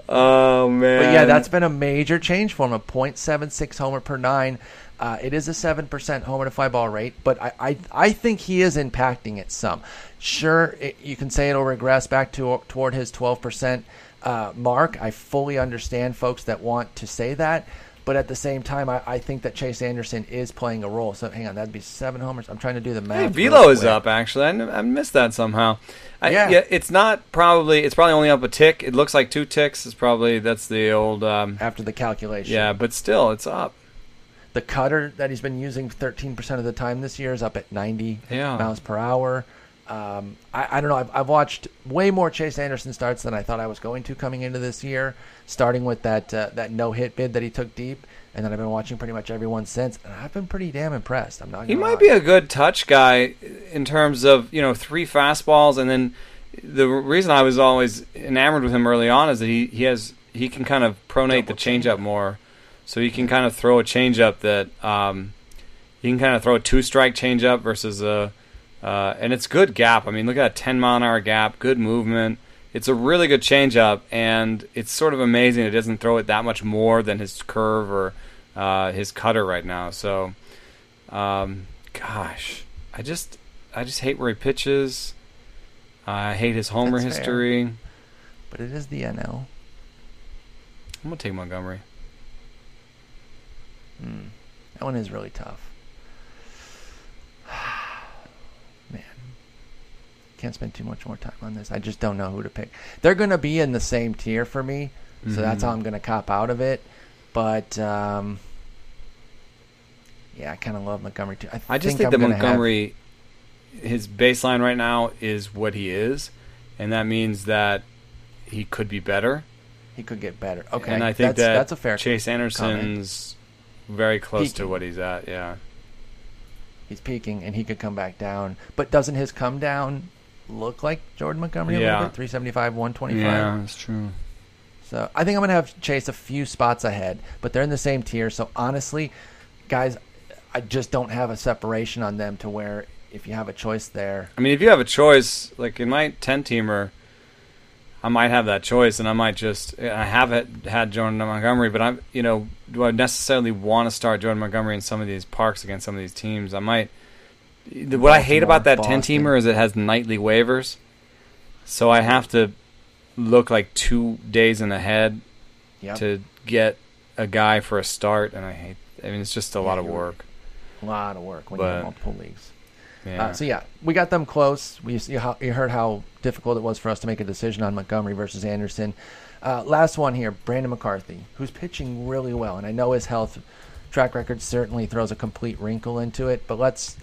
Oh man. But yeah, that's been a major change for him. A .76 homer per nine. Uh, it is a seven percent home homer a fly ball rate, but I, I I think he is impacting it some. Sure, it, you can say it'll regress back to toward his twelve percent uh, mark. I fully understand folks that want to say that, but at the same time, I, I think that Chase Anderson is playing a role. So hang on, that'd be seven homers. I'm trying to do the math. Hey, velo is up actually. I, n- I missed that somehow. I, Yeah. yeah. it's not probably. It's probably only up a tick. It looks like two ticks. Is probably that's the old. Um, after the calculation. yeah, but still, it's up. The cutter that he's been using 13% of the time this year is up at 90 Yeah. miles per hour. Um, I, I don't know. I've, I've watched way more Chase Anderson starts than I thought I was going to coming into this year. Starting with that uh, that no hit bid that he took deep, and then I've been watching pretty much everyone since, and I've been pretty damn impressed. I'm not. He might lie. be a good touch guy in terms of you know three fastballs, and then the reason I was always enamored with him early on is that he, he has he can kind of pronate Double the changeup more, so he can kind of throw a changeup that um, he can kind of throw a two strike changeup versus a uh, and it's good gap. I mean, look at that ten mile an hour gap, good movement. It's a really good changeup, and it's sort of amazing it doesn't throw it that much more than his curve or uh, his cutter right now. So. Um, gosh, I just I just hate where he pitches. I hate his homer That's fair. history. but it is the NL. I'm gonna take Montgomery. Hmm. That one is really tough. Man. Can't spend too much more time on this. I just don't know who to pick. They're going to be in the same tier for me, so that's how I'm going to cop out of it. But, um, yeah, I kind of love Montgomery too. I, I just think, think, that gonna have- Montgomery, his baseline right now is what he is, and that means that he could be better. he could get better. Okay, and I think that's, that that's a fair. Chase Anderson's very close to what he's at. Yeah. He's peaking, and he could come back down. But doesn't his come down look like Jordan Montgomery a Yeah. little bit? 375, 125. Yeah, that's true. So I think I'm gonna have Chase a few spots ahead, but they're in the same tier. So honestly, guys, I just don't have a separation on them to where if you have a choice there, I mean, if you have a choice, like in my ten teamer, I might have that choice, and I might just I have it, had Jordan Montgomery, but I'm you know do I necessarily want to start Jordan Montgomery in some of these parks against some of these teams? I might. the- What I hate about that ten teamer is it has nightly waivers, so I have to look like two days in ahead yeah, to get a guy for a start, and I hate. I mean, it's just a Yeah, lot of work. a lot of work when you have multiple leagues. Yeah. Uh, so yeah, we got them close. We you, how, you heard how difficult it was for us to make a decision on Montgomery versus Anderson. Uh, last one here, Brandon McCarthy, who's pitching really well, and I know his health track record certainly throws a complete wrinkle into it. But let's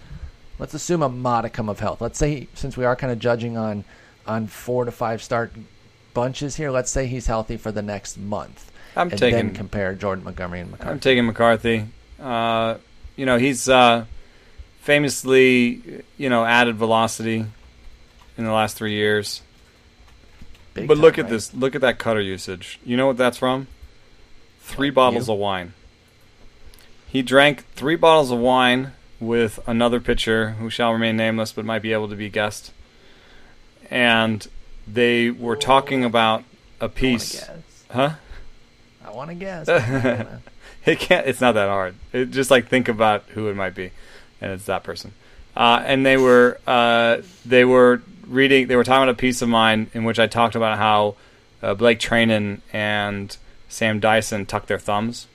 let's assume a modicum of health. Let's say since we are kind of judging on on four to five start bunches here, let's say he's healthy for the next month, I'm and taking then compare Jordan Montgomery and McCarthy. I'm taking McCarthy. Uh, you know, he's uh, famously, you know, added velocity in the last three years. Big but time, look at right? this. Look at that cutter usage. You know what that's from? Three What, bottles you? of wine. He drank three bottles of wine with another pitcher who shall remain nameless but might be able to be guessed. And they were talking about a piece. guess. Huh? I want to guess. I It can't. It's not that hard. It, just like think about who it might be, and it's that person. Uh, and they were uh, they were reading. They were talking about a piece of mine in which I talked about how uh, Blake Treinen and Sam Dyson tucked their thumbs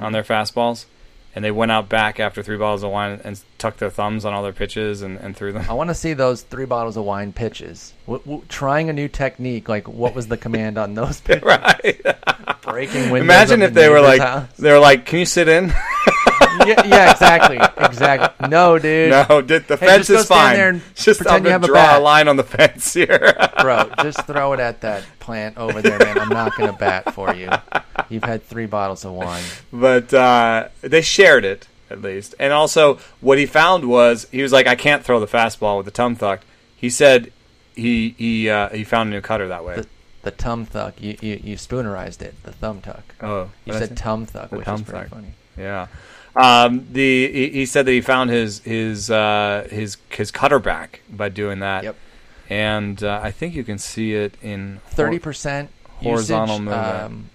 on their fastballs, and they went out back after three bottles of wine and tucked their thumbs on all their pitches and, and threw them. I want to see those three bottles of wine pitches. W- w- trying a new technique, like what was the command on those pitches? right. Breaking windows. Imagine if the they were like house. they were like, "Can you sit in?" yeah, yeah, exactly, exactly. No, dude, No, the Hey, fence just is fine. there and just pretend I'm you gonna have a draw bat. a line on the fence here. bro, just throw it at that plant over there, man. I'm not gonna bat for you. You've had three bottles of wine. but uh, they shared it at least, and also what he found was he was like, "I can't throw the fastball with the tum thuck." He said he he uh, he found a new cutter that way. The, the tum thuck. You, you you spoonerized it. The thumb tuck. oh, You what did I said tum thuck, which is pretty funny. Yeah. Um, the he, he said that he found his his uh, his his cutter back by doing that. Yep. And uh, I think you can see it in Thirty percent Horizontal usage, movement. um,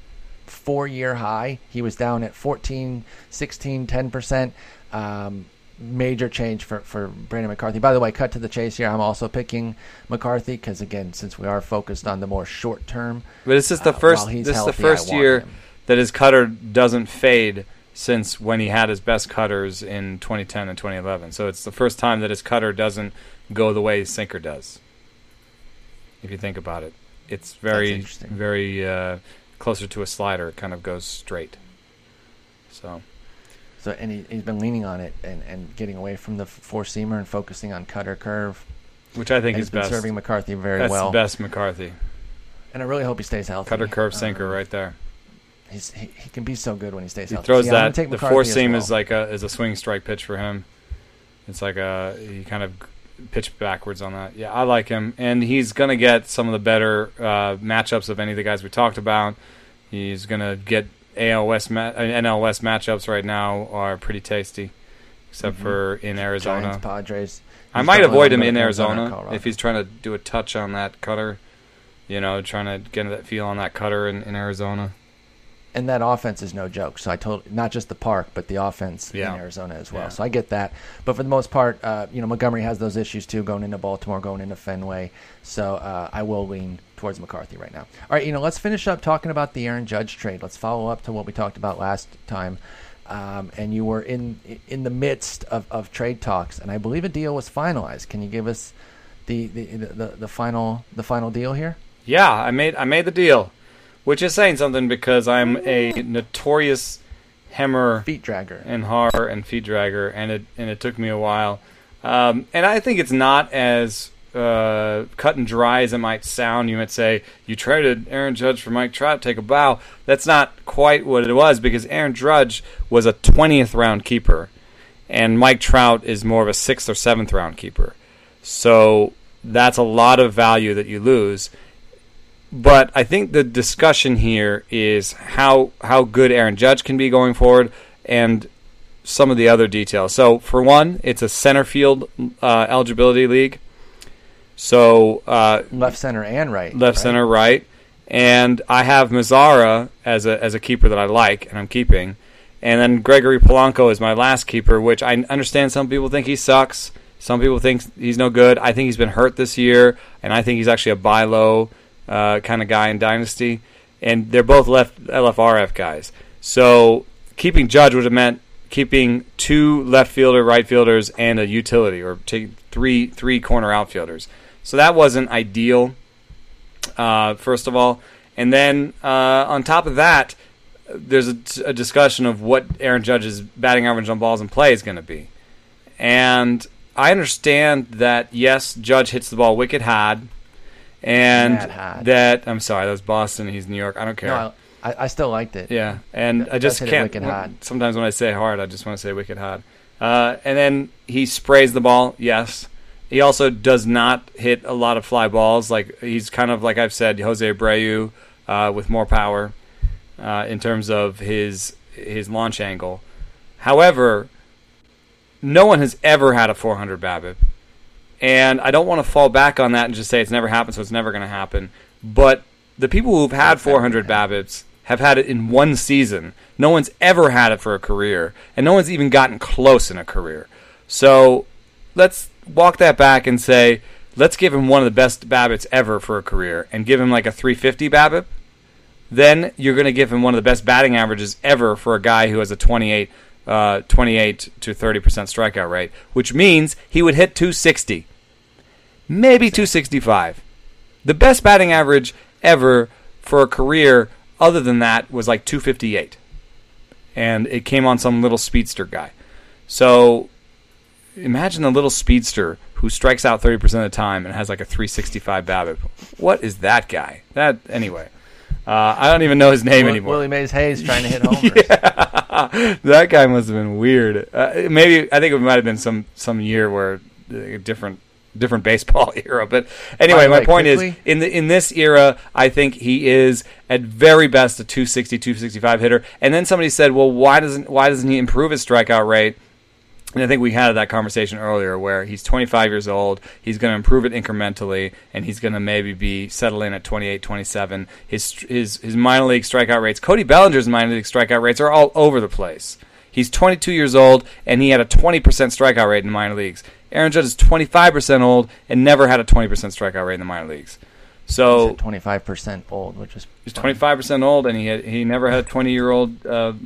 four year high. He was down at 14, 16, 10%. Um, major change for, for Brandon McCarthy. By the way, cut to the chase here. I'm also picking McCarthy because, again, since we are focused on the more short term, But it's just the uh, first. This is the first year him. that his cutter doesn't fade since when he had his best cutters in 2010 and 2011. So it's the first time that his cutter doesn't go the way his sinker does. If you think about it, it's very, very uh, closer to a slider. It kind of goes straight. So So and he, he's been leaning on it and, and getting away from the four seamer and focusing on cutter curve. which I think And is he's been best. serving McCarthy very That's well. best McCarthy. And I really hope he stays healthy. Cutter curve sinker Um, right there. He's, he, he can be so good when he stays He healthy. throws See, that. The four seam well. is like a is a swing strike pitch for him. It's like a he kind of pitch backwards on that. Yeah, I like him, and he's gonna get some of the better uh, matchups of any of the guys we talked about. He's gonna get AL West ma- NL West matchups right now are pretty tasty, except Mhm. for in Arizona. Giants, Padres. I He's might avoid him in to Arizona if he's trying to do a touch on that cutter. You know, trying to get that feel on that cutter in, in Arizona. And that offense is no joke. So I told not just the park, but the offense Yeah. in Arizona as well. Yeah. So I get that. But for the most part, uh, you know, Montgomery has those issues too, going into Baltimore, going into Fenway. So uh, I will lean towards McCarthy right now. All right, you know, let's finish up talking about the Aaron Judge trade. Let's follow up to what we talked about last time. Um, and you were in in the midst of, of trade talks, and I believe a deal was finalized. Can you give us the the, the, the final the final deal here? Yeah, I made I made the deal, which is saying something because I'm a notorious hammer Feet dragger. and har and feet dragger, and it and it took me a while. Um, and I think it's not as uh, cut and dry as it might sound. You might say you traded Aaron Judge for Mike Trout, take a bow. That's not quite what it was because Aaron Judge was a 20th round keeper, and Mike Trout is more of a sixth or seventh round keeper. So that's a lot of value that you lose. But I think the discussion here is how how good Aaron Judge can be going forward, and some of the other details. So for one, it's a center field uh, eligibility league. So uh, left center and right. left right? center, right, and I have Mazara as a as a keeper that I like and I'm keeping, and then Gregory Polanco is my last keeper, which I understand some people think he sucks, some people think he's no good. I think he's been hurt this year, and I think he's actually a buy low uh, kind of guy in Dynasty, and they're both left LFRF guys. So keeping Judge would have meant keeping two left fielder, right fielders, and a utility, or take three three corner outfielders. So that wasn't ideal uh, first of all. And then uh, on top of that, there's a, a discussion of what Aaron Judge's batting average on balls in play is going to be. And I understand that, yes, Judge hits the ball wicked hard. And that, I'm sorry, that was Boston. He's New York. I don't care. No, I, I still liked it. Yeah, and That I just does hit it can't. Sometimes when I say hard, I just want to say wicked hard. Uh, and then he sprays the ball. Yes, he also does not hit a lot of fly balls. Like he's kind of like I've said, Jose Abreu uh, with more power uh, in terms of his his launch angle. However, no one has ever had a 400 BABIP, and I don't want to fall back on that and just say it's never happened, so it's never going to happen. But the people who've had never 400 gonna have had it in one season. No one's ever had it for a career, and no one's even gotten close in a career. So let's walk that back and say, let's give him one of the best BABIPs ever for a career, and give him like a 350 BABIP. Then you're going to give him one of the best batting averages ever for a guy who has a 28, uh, 28 to 30 percent strikeout rate, which means he would hit 260, maybe 265. The best batting average ever for a career, other than that, was like 258. And it came on some little speedster guy. So imagine a little speedster who strikes out 30% of the time and has like a 365 BABIP. What is that guy? That anyway. Uh, I don't even know his name Will- anymore. Willie Mays Hayes trying to hit homers. that guy must have been weird. Uh, maybe I think it might have been some some year where uh, different different baseball era. But anyway, my way, point is in the in this era, I think he is at very best a 260 265 hitter. And then somebody said, "Well, why doesn't why doesn't he improve his strikeout rate?" And I think we had that conversation earlier where he's 25 years old, he's going to improve it incrementally, and he's going to maybe be settle in at 28, 27. His, his, his minor league strikeout rates, Cody Bellinger's minor league strikeout rates are all over the place. He's 22 years old, and he had a 20% strikeout rate in the minor leagues. Aaron Judge is 25% old and never had a 20% strikeout rate in the minor leagues. So twenty five percent old, which is he's twenty five percent old, and he had, he never had a twenty year old uh,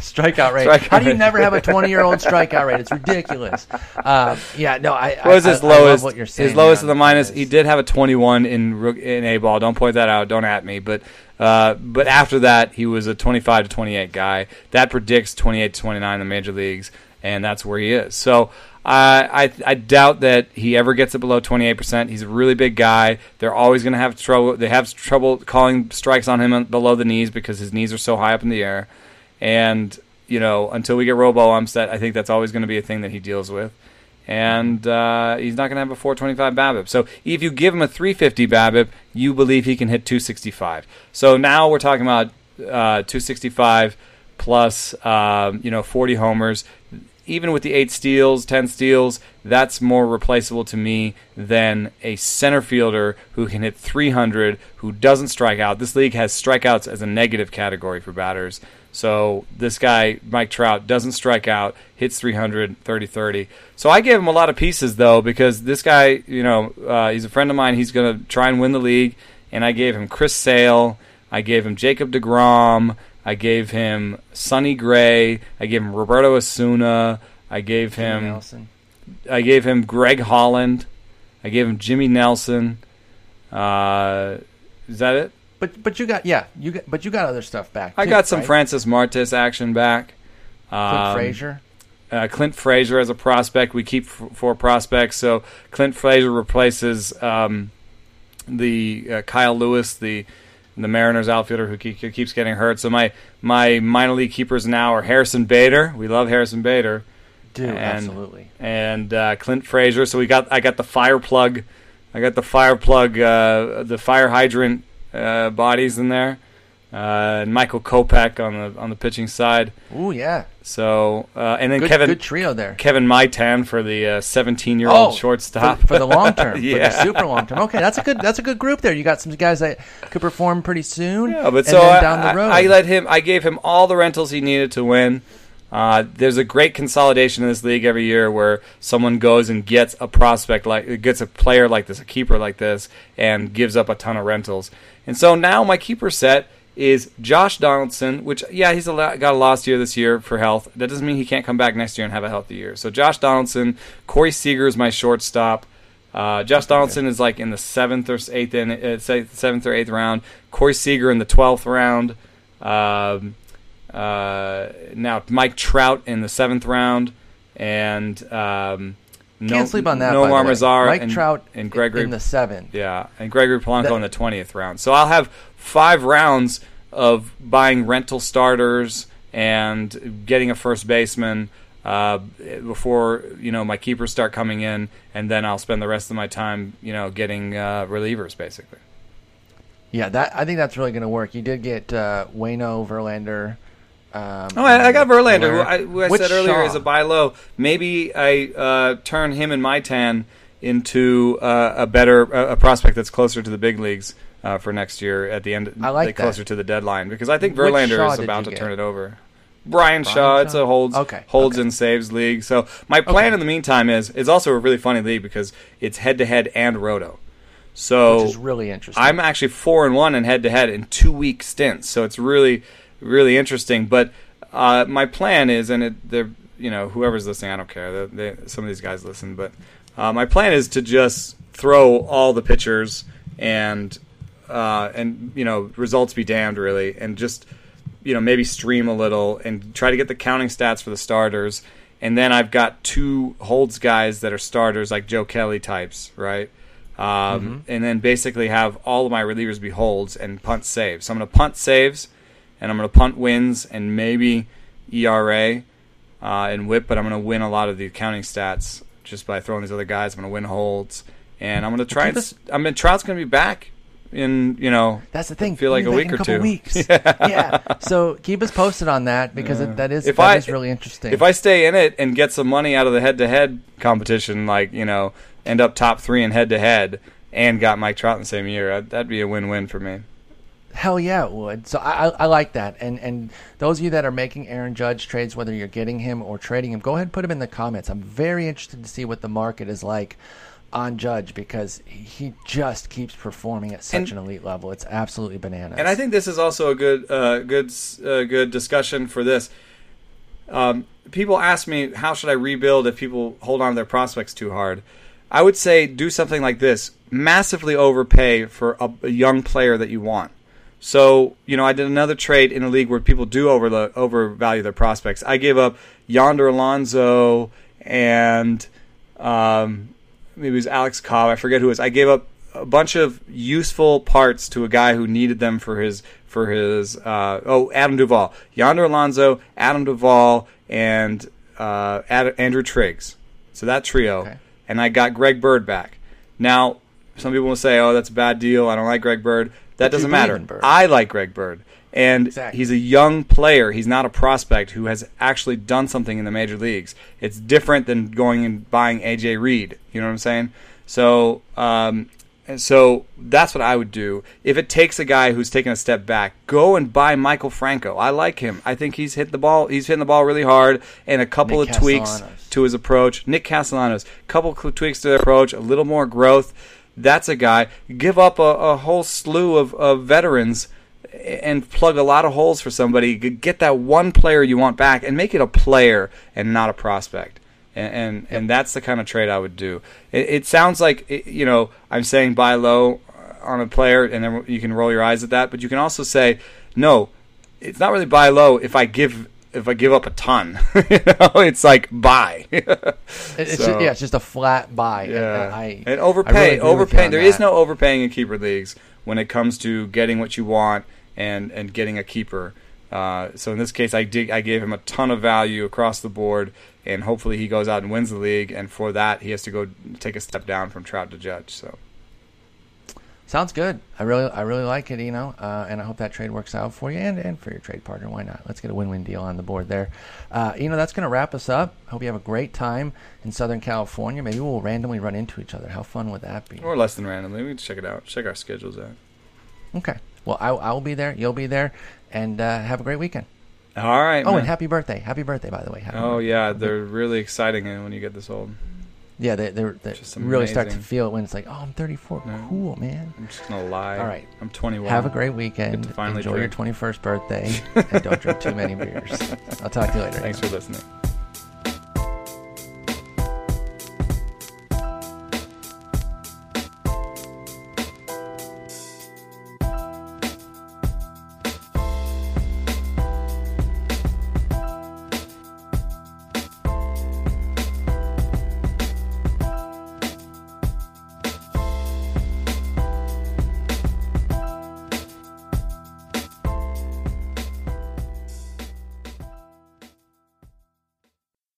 strikeout rate. Strikeout How do you rate. never have a twenty year old strikeout rate? It's ridiculous. Um, yeah, no, I. What was I, his I- I lowest? what you're saying his lowest of the minus. He did have a 21 in in A ball. Don't point that out. Don't at me. But uh, but after that, he was a 25 to 28 guy. That predicts 28 to 29 in the major leagues, and that's where he is. So. I I doubt that he ever gets it below 28%. He's a really big guy. They're always going to have trouble. They have trouble calling strikes on him below the knees because his knees are so high up in the air. And you know, until we get Robo Umstead, I think that's always going to be a thing that he deals with and uh, he's not going to have a 425 BABIP. So if you give him a 350 BABIP, you believe he can hit 265. So now we're talking about uh, 265 plus um, you know 40 homers. Even with the eight steals, 10 steals, that's more replaceable to me than a center fielder who can hit 300, who doesn't strike out. This league has strikeouts as a negative category for batters. So this guy, Mike Trout, doesn't strike out, hits 300, 30 30. So I gave him a lot of pieces, though, because this guy, you know, uh, he's a friend of mine. He's going to try and win the league. And I gave him Chris Sale. I gave him Jacob DeGrom. I gave him Sonny Gray. I gave him Roberto Osuna. I gave Jimmy him Nelson. I gave him Greg Holland. I gave him Jimmy Nelson. Uh, is that it? But but you got yeah you got but you got other stuff back. I too, got some right? Francis Martes action back. Clint Um, Frazier. uh, Clint Frazier as a prospect. We keep f- four prospects, so Clint Frazier replaces um, the uh, Kyle Lewis, the the Mariners outfielder who, keep, keeps getting hurt. So my my minor league keepers now are Harrison Bader. We love Harrison Bader Dude, and- absolutely. and uh, Clint Frazier. So we got I got the fire plug, I got the fire plug, uh, the fire hydrant uh, bodies in there, uh, and Michael Kopech on the on the pitching side. Ooh yeah, So uh, and then good, Kevin good trio there. Kevin Maitan for the 17 year old shortstop for, for the long term, yeah. for the super long term. Okay, that's a good that's a good group there. You got some guys that could perform pretty soon. Yeah, but and so I, down the I- road, I, let him. I gave him all the rentals he needed to win. Uh, there's a great consolidation in this league every year where someone goes and gets a prospect like gets a player like this, a keeper like this, and gives up a ton of rentals. And so now my keeper set is Josh Donaldson, which yeah he's a lo- got a lost year this year for health. That doesn't mean he can't come back next year and have a healthy year. So Josh Donaldson, Corey Seager is my shortstop. Uh, Josh Donaldson is like in the seventh or eighth in uh, seventh or eighth round. Corey Seager in the twelfth round. Um, uh, now Mike Trout in the seventh round, and um, no, can't sleep on that. No the Mike and, Trout and Gregory in the seventh. yeah, and Gregory Polanco That- in the twentieth round. So I'll have five rounds of buying rental starters and getting a first baseman uh, before you know my keepers start coming in, and then I'll spend the rest of my time you know getting uh, relievers basically. Yeah, that I think that's really going to work. You did get uh, Wayno Verlander. Um, Oh, I, I got Verlander, who I, who I said earlier Shaw? is a buy low. Maybe I uh, turn him and Maitan into uh, a better a prospect that's closer to the big leagues uh, for next year at the end, I like that. closer to the deadline because I think Which Verlander Shaw is did about you to get? turn it over. Brian, Bryan Shaw, it's Shaw? a holds Okay, holds okay. and saves league. So my plan Okay. in the meantime is it's also a really funny league because it's head to head and roto. So which is really interesting. I'm actually four and one in head to head in two week stints, so it's really, really interesting. But uh, my plan is, and it, they're, you know, whoever's listening, I don't care. They, they, some of these guys listen, but uh, my plan is to just throw all the pitchers and uh, and you know results be damned, really, and just you know maybe stream a little and try to get the counting stats for the starters. And then I've got two holds guys that are starters, like Joe Kelly types, right? Um, And then basically have all of my relievers be holds and punt saves. So I'm going to punt saves, and I'm going to punt wins, and maybe ERA uh, and WHIP, but I'm going to win a lot of the accounting stats just by throwing these other guys. I'm going to win holds, and I'm going to try. keep And, us- s- I mean, Trout's going to be back in you know. That's the thing. feel like a week or two. Weeks. yeah. So keep us posted on that because Yeah. it, that is If that I- is really interesting. If I stay in it and get some money out of the head-to-head competition, like you know, end up top three in head-to-head, and got Mike Trout in the same year, that'd be a win-win for me. Hell yeah, it would. So I, I, I like that. And and those of you that are making Aaron Judge trades, whether you're getting him or trading him, go ahead and put him in the comments. I'm very interested to see what the market is like on Judge because he- just keeps performing at such And- an elite level. It's absolutely bananas. And I think this is also a good, uh, good, uh, good discussion for this. Um, people ask me how should I rebuild if people hold on to their prospects too hard. I would say do something like this: massively overpay for a, a young player that you want. So you know, I did another trade in a league where people do over overvalue their prospects. I gave up Yonder Alonso and um, maybe it was Alex Cobb. I forget who it was. I gave up a bunch of useful parts to a guy who needed them for his for his uh, oh Adam Duvall, Yonder Alonso, Adam Duvall, and uh, Ad- Andrew Triggs. So that trio, Okay. and I got Greg Bird back. Now some people will say, "Oh, that's a bad deal. I don't like Greg Bird." That But doesn't matter. Bird. I like Greg Bird. And Exactly. he's a young player. He's not a prospect who has actually done something in the major leagues. It's different than going and buying AJ Reed. You know what I'm saying? So, um, so that's what I would do. If it takes a guy who's taken a step back, go and buy Maikel Franco. I like him. I think he's hit the ball. He's hitting the ball really hard, and a couple Nick of tweaks to his approach. Nick Castellanos, couple of tweaks to their approach, a little more growth. That's a guy. Give up a, a whole slew of, of veterans and plug a lot of holes for somebody. Get that one player you want back and make it a player and not a prospect. And and, and that's the kind of trade I would do. It, it sounds like it- you know I'm saying buy low on a player, and then you can roll your eyes at that. But you can also say no. It's not really buy low if I give if I give up a ton. you know, it's like buy. It's So- just, yeah, it's just a flat buy. And Yeah, I, and I overpay, really you There is no overpaying in keeper leagues when it comes to getting what you want and and getting a keeper. Uh, so in this case, I did I gave him a ton of value across the board, and hopefully he goes out and wins the league. And for that, he has to go take a step down from Trout to Judge. So Sounds good. I really, I really like it, you know, uh, and I hope that trade works out for you and, and for your trade partner. Why not? Let's get a win-win deal on the board there. Uh, you know, that's going to wrap us up. I hope you have a great time in Southern California. Maybe we'll randomly run into each other. How fun would that be? or less than randomly, we can check it out. Check our schedules out. Okay. Well, I, I will be there. You'll be there, and uh, have a great weekend. All right. Oh, man. and happy birthday! Happy birthday, by the way. Happy Oh birthday. yeah, they're really exciting when you get this old. yeah. They they they really start to feel it when it's like, oh, I'm 34. Yeah. Cool, man. I'm just gonna lie. All right. I'm 21. Have a great weekend. Enjoy drink. your 21st birthday, and don't drink too many beers. I'll talk to you later. Thanks for listening.